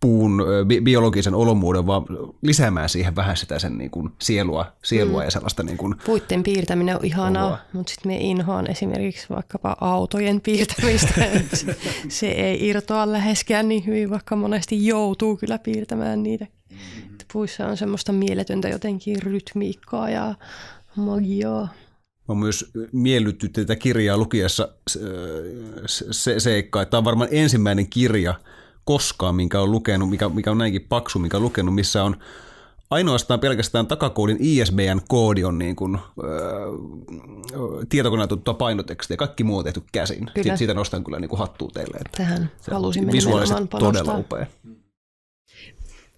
puun bi- biologisen olomuuden, vaan lisäämään siihen vähän sitä sen niin kuin sielua, sielua mm. ja sellaista niin kuin Puitten piirtäminen on ihanaa, mutta sitten me inhoan esimerkiksi vaikkapa autojen piirtämistä. se, ei irtoa läheskään niin hyvin, vaikka monesti joutuu kyllä piirtämään niitä. Mm-hmm. Puissa on semmoista mieletöntä jotenkin rytmiikkaa ja magiaa. Mä myös miellytty tätä kirjaa lukiessa se, se seikka, että tämä on varmaan ensimmäinen kirja – koskaan, minkä on lukenut, mikä, mikä on näinkin paksu, mikä on lukenut, missä on ainoastaan pelkästään takakoodin ISBN-koodi on niin kuin, öö, tietokoneella tuttua painotekstiä, kaikki muu on tehty käsin. Kyllä. Siitä, siitä nostan kyllä niin kuin hattua teille. Että Tähän halusimme visuaalisesti todella upea.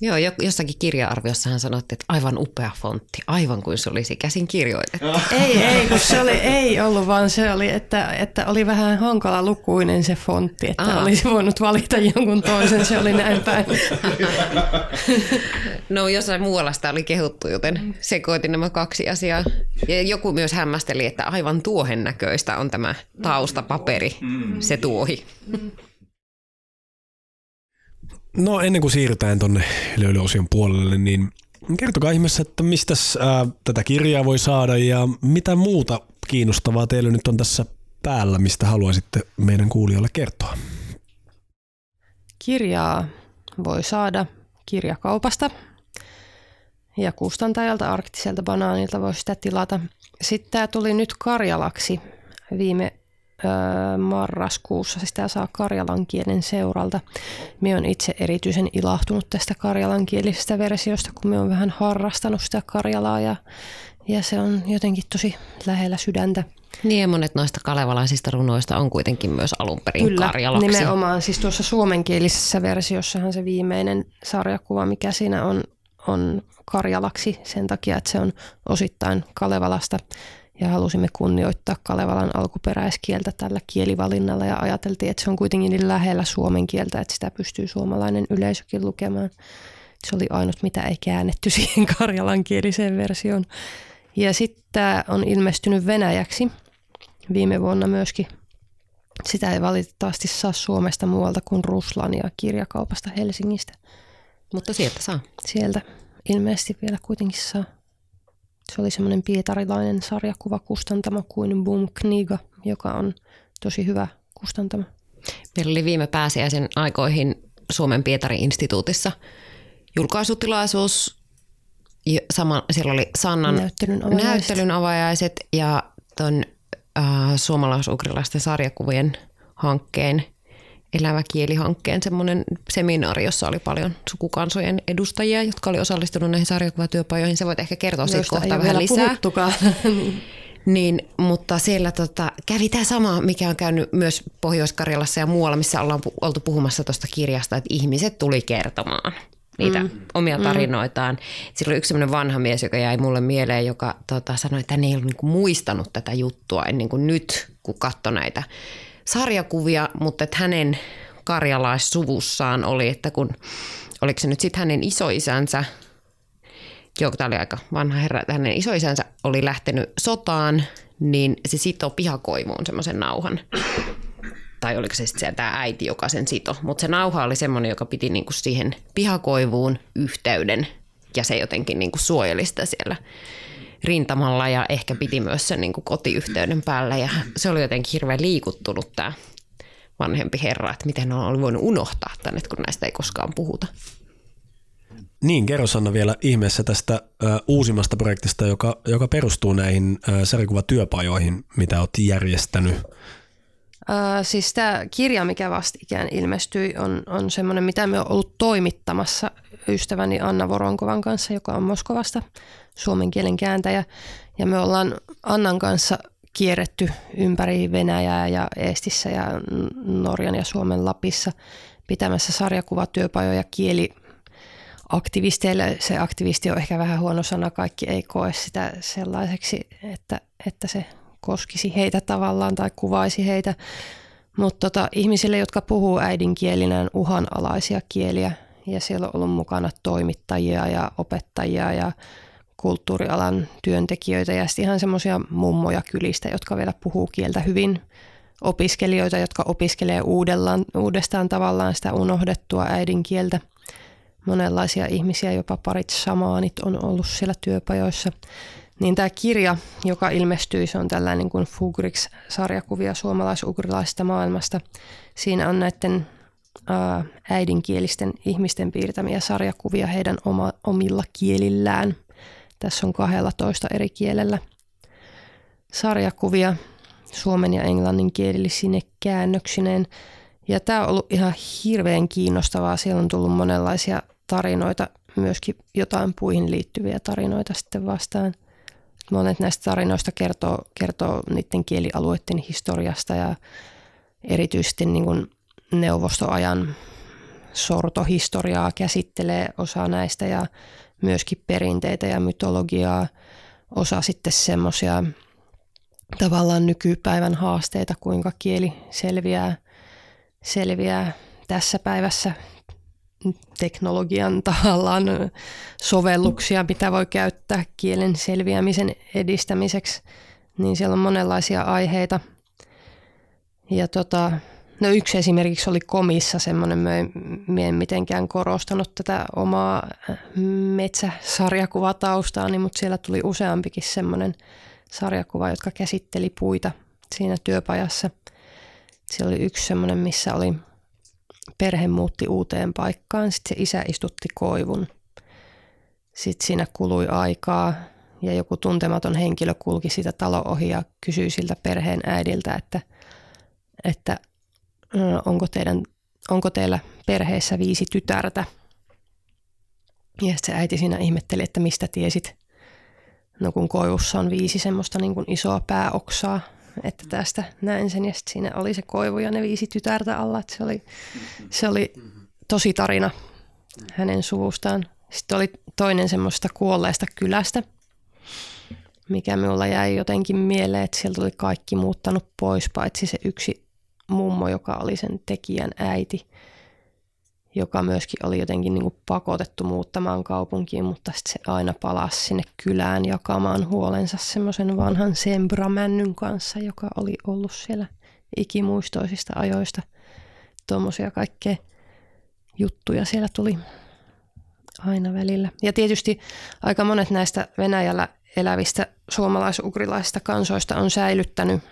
Joo, jossakin kirja-arviossa hän sanoi, että aivan upea fontti, aivan kuin se olisi käsin kirjoitettu. ei, ei, kun se oli, ei ollut, vaan se oli, että, että oli vähän hankala lukuinen se fontti, että Aa. olisi voinut valita jonkun toisen, se oli näin päin. no jossain muualla sitä oli kehuttu, joten sekoitin nämä kaksi asiaa. Ja joku myös hämmästeli, että aivan tuohen näköistä on tämä taustapaperi, se tuohi. No ennen kuin siirrytään tuonne löylyosion puolelle, niin kertokaa ihmeessä, että mistä tätä kirjaa voi saada ja mitä muuta kiinnostavaa teillä nyt on tässä päällä, mistä haluaisitte meidän kuulijoille kertoa? Kirjaa voi saada kirjakaupasta ja kustantajalta arktiselta banaanilta voi sitä tilata. Sitten tämä tuli nyt Karjalaksi viime marraskuussa. Sitä saa karjalan kielen seuralta. Minä olen itse erityisen ilahtunut tästä karjalankielisestä versiosta, kun minä olen vähän harrastanut sitä karjalaa ja, ja se on jotenkin tosi lähellä sydäntä. Niin ja monet noista kalevalaisista runoista on kuitenkin myös alun perin Kyllä, karjalaksi. nimenomaan. Siis tuossa suomenkielisessä versiossahan se viimeinen sarjakuva, mikä siinä on, on karjalaksi sen takia, että se on osittain Kalevalasta ja halusimme kunnioittaa Kalevalan alkuperäiskieltä tällä kielivalinnalla ja ajateltiin, että se on kuitenkin niin lähellä suomen kieltä, että sitä pystyy suomalainen yleisökin lukemaan. Se oli ainut, mitä ei käännetty siihen karjalankieliseen versioon. Ja sitten tämä on ilmestynyt venäjäksi viime vuonna myöskin. Sitä ei valitettavasti saa Suomesta muualta kuin Ruslania kirjakaupasta Helsingistä. Mutta sieltä saa. Sieltä ilmeisesti vielä kuitenkin saa. Se oli semmoinen pietarilainen sarjakuvakustantamo kuin Boom Kniga, joka on tosi hyvä kustantamo. Meillä oli viime pääsiäisen aikoihin Suomen Pietarin instituutissa julkaisutilaisuus. Sama, siellä oli Sannan Näyttelyn avajaiset. näyttelyn avajaiset ja ton äh, suomalais-ugrilaisten sarjakuvien hankkeen, elävä kielihankkeen semmoinen seminaari, jossa oli paljon sukukansojen edustajia, jotka oli osallistunut näihin sarjakuvatyöpajoihin. Se voit ehkä kertoa siitä kohta vähän lisää. Niin, mutta siellä tota, kävi tämä sama, mikä on käynyt myös Pohjois-Karjalassa ja muualla, missä ollaan pu- oltu puhumassa tuosta kirjasta, että ihmiset tuli kertomaan niitä mm. omia tarinoitaan. Siellä oli yksi sellainen vanha mies, joka jäi mulle mieleen, joka tota, sanoi, että hän ei ollut niinku muistanut tätä juttua ennen kuin nyt, kun katsoi näitä sarjakuvia, mutta että hänen karjalaissuvussaan oli, että kun, oliko se nyt sitten hänen isoisänsä, Joo, tämä oli aika vanha herra, että hänen isoisänsä oli lähtenyt sotaan, niin se sitoi pihakoivuun semmoisen nauhan. Tai oliko se sitten tämä äiti, joka sen sito. Mutta se nauha oli semmoinen, joka piti niinku siihen pihakoivuun yhteyden ja se jotenkin niinku suojeli sitä siellä rintamalla ja ehkä piti myös sen niinku kotiyhteyden päällä. Ja se oli jotenkin hirveän liikuttunut tämä vanhempi herra, että miten on oli voinut unohtaa tänne, kun näistä ei koskaan puhuta. Niin, kerro Sanna vielä ihmeessä tästä ö, uusimmasta projektista, joka, joka perustuu näihin ö, sarjakuvatyöpajoihin, mitä olet järjestänyt. Uh, siis tämä kirja, mikä vastikään ilmestyi, on, on semmoinen, mitä me on ollut toimittamassa ystäväni Anna Voronkovan kanssa, joka on Moskovasta suomen kielen kääntäjä. Ja me ollaan Annan kanssa kierretty ympäri Venäjää ja Eestissä ja Norjan ja Suomen Lapissa pitämässä sarjakuvatyöpajoja kieli aktivisteille. Se aktivisti on ehkä vähän huono sana, kaikki ei koe sitä sellaiseksi, että, että se koskisi heitä tavallaan tai kuvaisi heitä. Mutta tota, ihmisille, jotka puhuu äidinkielinään uhanalaisia kieliä, ja siellä on ollut mukana toimittajia ja opettajia ja kulttuurialan työntekijöitä ja sitten ihan semmoisia mummoja kylistä, jotka vielä puhuu kieltä hyvin. Opiskelijoita, jotka opiskelee uudellaan, uudestaan tavallaan sitä unohdettua äidinkieltä. Monenlaisia ihmisiä, jopa parit samaanit on ollut siellä työpajoissa. Niin tämä kirja, joka ilmestyi, se on tällainen kuin Fugrix-sarjakuvia suomalais-ugrilaisesta maailmasta. Siinä on näiden ää, äidinkielisten ihmisten piirtämiä sarjakuvia heidän oma, omilla kielillään. Tässä on 12 eri kielellä sarjakuvia suomen ja englannin kielellisine käännöksineen. Ja tämä on ollut ihan hirveän kiinnostavaa. Siellä on tullut monenlaisia tarinoita, myöskin jotain puihin liittyviä tarinoita sitten vastaan. Monet näistä tarinoista kertoo, kertoo niiden kielialueiden historiasta ja erityisesti niin kuin neuvostoajan sortohistoriaa käsittelee osa näistä ja myöskin perinteitä ja mytologiaa. Osa sitten semmoisia tavallaan nykypäivän haasteita, kuinka kieli selviää, selviää tässä päivässä teknologian tahallaan sovelluksia, mitä voi käyttää kielen selviämisen edistämiseksi, niin siellä on monenlaisia aiheita. Ja tota, no yksi esimerkiksi oli komissa semmoinen, me en mitenkään korostanut tätä omaa metsäsarjakuvataustaani, mutta siellä tuli useampikin semmoinen sarjakuva, jotka käsitteli puita siinä työpajassa. Siellä oli yksi semmoinen, missä oli perhe muutti uuteen paikkaan, sitten se isä istutti koivun. Sitten siinä kului aikaa ja joku tuntematon henkilö kulki sitä talo ohi ja kysyi siltä perheen äidiltä, että että onko, teidän, onko teillä perheessä viisi tytärtä. Ja se äiti siinä ihmetteli, että mistä tiesit. No kun koivussa on viisi semmoista niin kuin isoa pääoksaa, että tästä näin sen. Ja sitten siinä oli se koivu ja ne viisi tytärtä alla. Että se, oli, se oli tosi tarina hänen suvustaan. Sitten oli toinen semmoista kuolleesta kylästä, mikä minulla jäi jotenkin mieleen, että sieltä oli kaikki muuttanut pois, paitsi se yksi mummo, joka oli sen tekijän äiti, joka myöskin oli jotenkin niin kuin pakotettu muuttamaan kaupunkiin, mutta sitten se aina palasi sinne kylään jakamaan huolensa semmoisen vanhan sembramännyn kanssa, joka oli ollut siellä ikimuistoisista ajoista. Tuommoisia kaikkea juttuja siellä tuli aina välillä. Ja tietysti aika monet näistä Venäjällä elävistä suomalaisukrilaisista kansoista on säilyttänyt,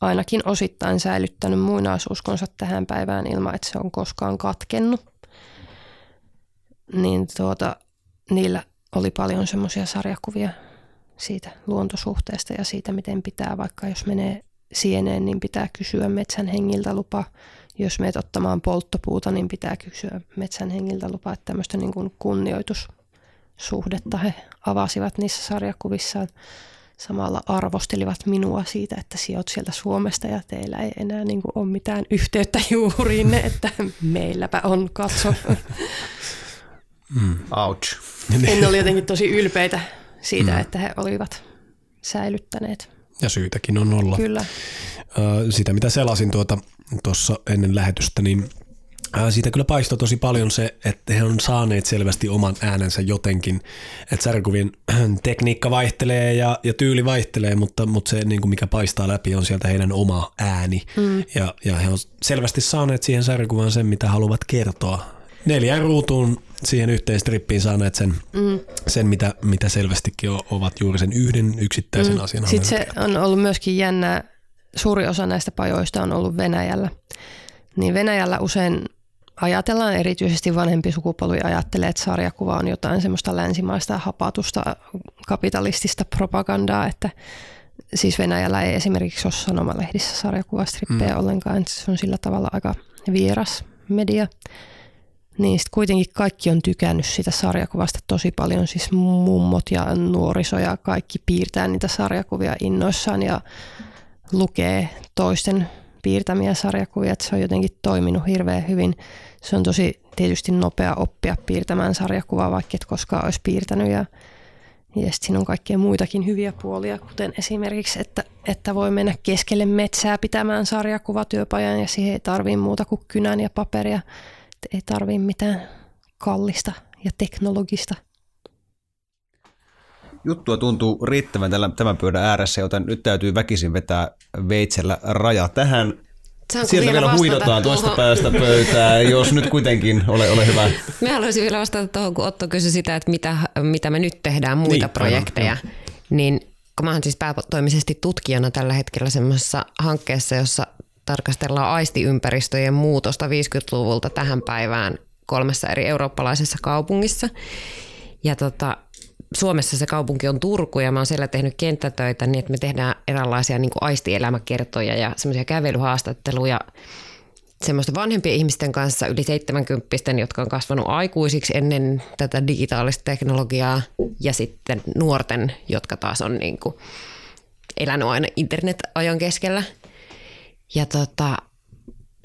ainakin osittain säilyttänyt muinaisuskonsa tähän päivään ilman, että se on koskaan katkennut. Niin tuota, niillä oli paljon semmoisia sarjakuvia siitä luontosuhteesta ja siitä, miten pitää, vaikka jos menee sieneen, niin pitää kysyä metsän hengiltä lupa jos meet ottamaan polttopuuta, niin pitää kysyä metsän hengiltä lupaa, että tämmöistä niin kunnioitussuhdetta he avasivat niissä sarjakuvissaan. Samalla arvostelivat minua siitä, että sijoit sieltä Suomesta ja teillä ei enää niin kuin ole mitään yhteyttä juuriinne, että meilläpä on, katso. Mm. Ouch. En oli jotenkin tosi ylpeitä siitä, mm. että he olivat säilyttäneet. Ja syytäkin on olla. Kyllä. Sitä mitä selasin tuota tuossa ennen lähetystä, niin siitä kyllä paistoi tosi paljon se, että he on saaneet selvästi oman äänensä jotenkin. Että sarjakuvien tekniikka vaihtelee ja, ja tyyli vaihtelee, mutta, mutta se niin kuin mikä paistaa läpi on sieltä heidän oma ääni. Mm. Ja, ja he on selvästi saaneet siihen sarjakuvaan sen, mitä haluavat kertoa. Neljän ruutuun siihen yhteen strippiin saaneet sen, mm. sen mitä, mitä selvästikin ovat juuri sen yhden yksittäisen mm. asian. Sitten se on ollut myöskin jännää suuri osa näistä pajoista on ollut Venäjällä. Niin Venäjällä usein ajatellaan, erityisesti vanhempi sukupolvi ajattelee, että sarjakuva on jotain semmoista länsimaista hapatusta kapitalistista propagandaa, että siis Venäjällä ei esimerkiksi ole sanomalehdissä sarjakuvastrippejä mm. ollenkaan, että se on sillä tavalla aika vieras media. Niin sitten kuitenkin kaikki on tykännyt sitä sarjakuvasta tosi paljon, siis mummot ja nuoriso ja kaikki piirtää niitä sarjakuvia innoissaan ja lukee toisten piirtämiä sarjakuvia, että se on jotenkin toiminut hirveän hyvin. Se on tosi tietysti nopea oppia piirtämään sarjakuvaa, vaikka et koskaan olisi piirtänyt. Ja, ja siinä on kaikkia muitakin hyviä puolia, kuten esimerkiksi, että, että voi mennä keskelle metsää pitämään sarjakuvatyöpajan ja siihen ei tarvitse muuta kuin kynän ja paperia. Että ei tarvitse mitään kallista ja teknologista juttua tuntuu riittävän tämän pöydän ääressä, joten nyt täytyy väkisin vetää veitsellä raja tähän. Saanko Sieltä vielä, vielä huidataan toista päästä pöytää, jos nyt kuitenkin, ole, ole hyvä. Mä haluaisin vielä vastata tuohon, kun Otto kysyi sitä, että mitä, mitä me nyt tehdään, muita niin, projekteja. Aivan, niin kun mä oon siis päätoimisesti tutkijana tällä hetkellä semmoisessa hankkeessa, jossa tarkastellaan aistiympäristöjen muutosta 50-luvulta tähän päivään kolmessa eri eurooppalaisessa kaupungissa. Ja tota, Suomessa se kaupunki on Turku ja mä oon siellä tehnyt kenttätöitä niin, että me tehdään eräänlaisia niin aistielämäkertoja ja semmoisia kävelyhaastatteluja semmoisten vanhempien ihmisten kanssa yli 70 jotka on kasvanut aikuisiksi ennen tätä digitaalista teknologiaa ja sitten nuorten, jotka taas on niin kuin elänyt aina internet-ajan keskellä. Ja tota,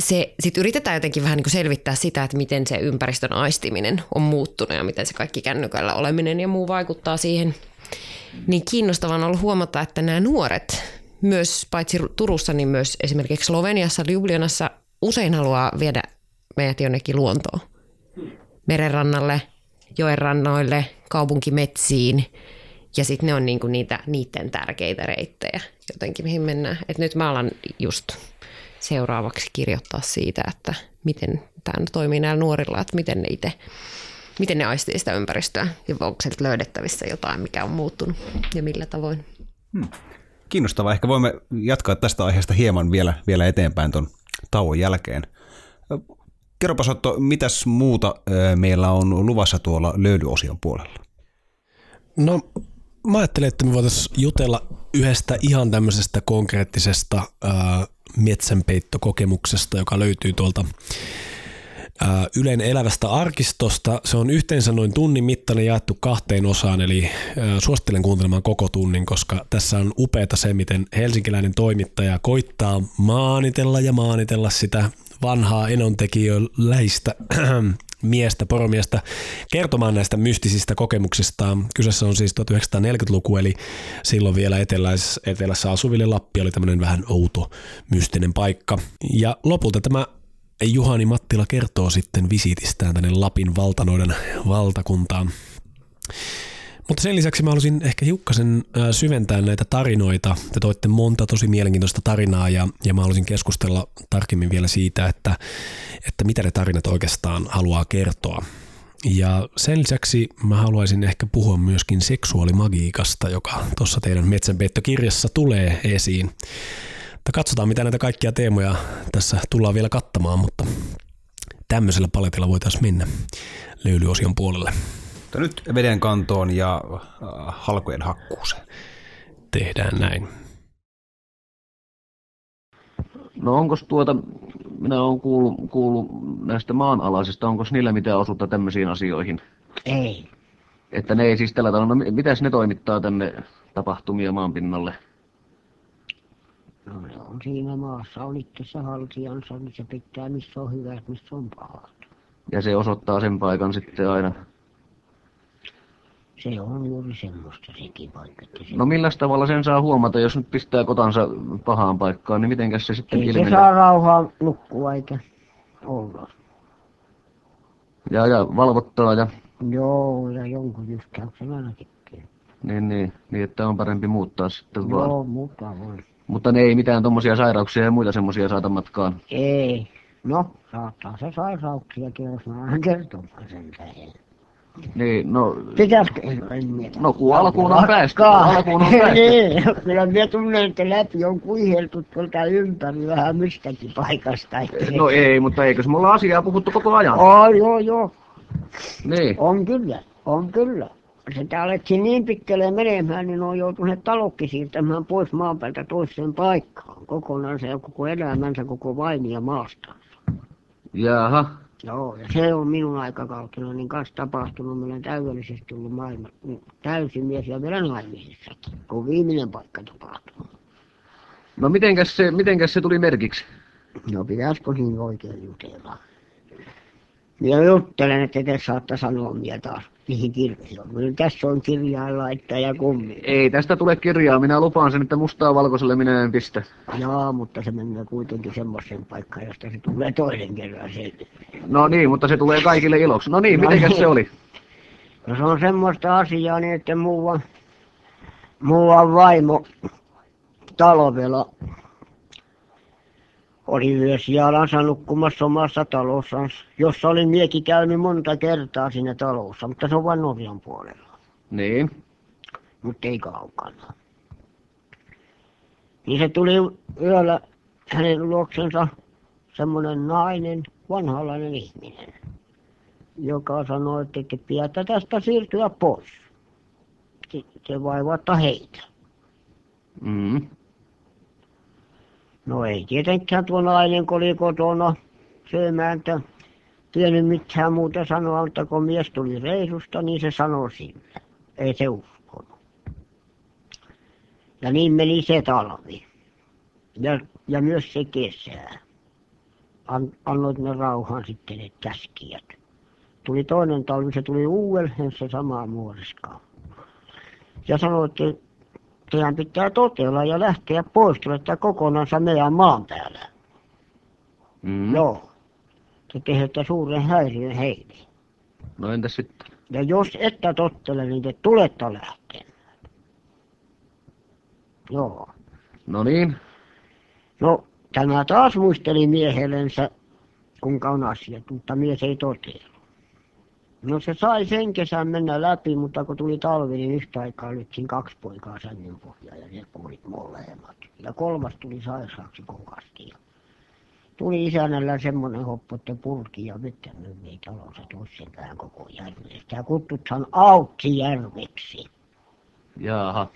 se, sit yritetään jotenkin vähän niin kuin selvittää sitä, että miten se ympäristön aistiminen on muuttunut ja miten se kaikki kännykällä oleminen ja muu vaikuttaa siihen. Niin kiinnostavaa on ollut huomata, että nämä nuoret, myös paitsi Turussa, niin myös esimerkiksi Sloveniassa, Ljubljanassa usein haluaa viedä meidät jonnekin luontoon. Merenrannalle, joenrannoille, kaupunkimetsiin. Ja sitten ne on niinku niitä, niiden tärkeitä reittejä jotenkin, mihin mennään. Et nyt mä alan just seuraavaksi kirjoittaa siitä, että miten tämä toimii näillä nuorilla, että miten ne itse miten ne aistii sitä ympäristöä ja onko sieltä löydettävissä jotain, mikä on muuttunut ja millä tavoin. Hmm. Kiinnostavaa. Ehkä voimme jatkaa tästä aiheesta hieman vielä, vielä eteenpäin tuon tauon jälkeen. Kerropa Otto, mitäs muuta meillä on luvassa tuolla löydyosion puolella? No mä ajattelin, että me voitaisiin jutella yhdestä ihan tämmöisestä konkreettisesta metsänpeittokokemuksesta, joka löytyy tuolta Ylen elävästä arkistosta. Se on yhteensä noin tunnin mittainen jaettu kahteen osaan, eli suosittelen kuuntelemaan koko tunnin, koska tässä on upeata se, miten helsinkiläinen toimittaja koittaa maanitella ja maanitella sitä vanhaa enontekijöläistä miestä, poromiestä, kertomaan näistä mystisistä kokemuksistaan. Kyseessä on siis 1940-luku, eli silloin vielä etelässä, etelässä asuville Lappi oli tämmöinen vähän outo, mystinen paikka. Ja lopulta tämä Juhani Mattila kertoo sitten visitistään tänne Lapin valtanoiden valtakuntaan. Mutta sen lisäksi mä haluaisin ehkä hiukkasen syventää näitä tarinoita. Te toitte monta tosi mielenkiintoista tarinaa ja, ja mä haluaisin keskustella tarkemmin vielä siitä, että, että mitä ne tarinat oikeastaan haluaa kertoa. Ja sen lisäksi mä haluaisin ehkä puhua myöskin seksuaalimagiikasta, joka tuossa teidän metsänpeittokirjassa tulee esiin. Mutta katsotaan, mitä näitä kaikkia teemoja tässä tullaan vielä kattamaan, mutta tämmöisellä paletilla voitaisiin mennä löylyosion puolelle. Mutta nyt veden kantoon ja äh, halkojen hakkuuseen. Tehdään näin. No onko tuota, minä olen kuullut, kuullut näistä maanalaisista, onko niillä mitään osuutta tämmöisiin asioihin? Ei. Että ne ei siis tällä tavalla, no mitäs ne toimittaa tänne tapahtumia maanpinnalle? No ne on siinä maassa, on itse haltijansa, niin se pitää missä on hyvät, missä on pahat. Ja se osoittaa sen paikan sitten aina. Se on juuri semmoista sekin paikka. Että se, No millä tavalla sen saa huomata, jos nyt pistää kotansa pahaan paikkaan, niin mitenkäs se sitten ei se ilmenee? saa rauhaa nukkua eikä olla. Ja, ja valvottaa ja Joo, ja jonkun jyskäyksen aina tekee. niin, niin, niin, että on parempi muuttaa sitten vaan. Joo, mutta voi. Mutta ne ei mitään tommosia sairauksia ja muita semmosia saata matkaan. Ei. No, saattaa se sairauksiakin, jos mä aina kertomaan sen tähän. Niin, no, Pitäisikö? No kun alkuun on päästy, alkuun on päästy. niin, kyllä minä tunnen, että läpi on kuiheltu tuolta ympäri vähän mistäkin paikasta. No ei, mutta eikös me olla asiaa puhuttu koko ajan? Oh, joo, joo. Niin. On kyllä, on kyllä. Sitä alettiin niin pitkälle menemään, niin on joutuneet talokki siirtämään pois maan päältä toiseen paikkaan. Kokonaan se koko elämänsä, koko vainia maasta. Jaha. Joo, ja se on minun aikakautena niin kanssa tapahtunut. Minä olen täydellisesti tullut maailman täysin mies ja vielä naimisissakin, kun viimeinen paikka tapahtunut. No mitenkäs se, mitenkäs se tuli merkiksi? No pitäisikö niin oikein jutella? Minä juttelen, että te saatte sanoa minä taas, mihin kirjoihin. Kyllä tässä on kirjaa laittaa ja kummi. Ei tästä tule kirjaa, minä lupaan sen, että mustaa valkoiselle minä en pistä. Joo, mutta se menee kuitenkin semmoiseen paikkaan, josta se tulee toinen kerran selville. No niin, mutta se tulee kaikille iloksi. No niin, No mitenkäs niin. se oli? No se on semmoista asiaa niin, että muuan, muuan vaimo talvella oli yösijalansa nukkumassa omassa talossaan, jossa olin miekin käynyt monta kertaa siinä talossa, mutta se on vain Norjan puolella, Niin. mutta ei kaukana. Niin se tuli yöllä hänen luoksensa semmoinen nainen, vanhalainen ihminen, joka sanoi, että te pidätte tästä siirtyä pois. Se, vaivatta heitä. Mm. No ei tietenkään tuo nainen, kun oli kotona syömään, että tiennyt mitään muuta sanoa, mutta kun mies tuli reisusta, niin se sanoi sille. Ei se uskonut. Ja niin meni se talvi. Ja, ja myös se kesä. An, annoit ne rauhan sitten ne käskijät. Tuli toinen talvi, se tuli uudelleen se sama muoriska. Ja sanoi, että teidän pitää totella ja lähteä pois, tulette kokonansa meidän maan päällä. Mm. Joo. Te tehdään suuren häiriön heille. No entäs sitten? Ja jos ette tottele, niin te tulette lähtemään. Joo. No niin. No, tämä taas muisteli miehellensä, kuinka on asiat, mutta mies ei totellut. No se sai sen kesän mennä läpi, mutta kun tuli talvi, niin yhtä aikaa lytsin kaksi poikaa sängyn pohjaan ja ne kuolit molemmat. Ja kolmas tuli sairaaksi kovasti. Ja tuli isännällä semmoinen hoppu, että purki ja vettä myi talonsa toisen päähän koko järven. Sitä kutsuthan Auttijärveksi. Jaha.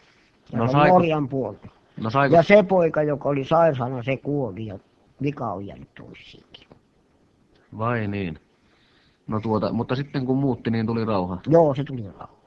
Ja No no, saiko, Norjan puolella. No saiko, Ja se poika, joka oli sairaana, se kuoli ja vika on jäänyt toisiinkin. vai niin? No tuota, mutta sitten kun muutti, niin tuli rauha. Joo, se tuli rauha.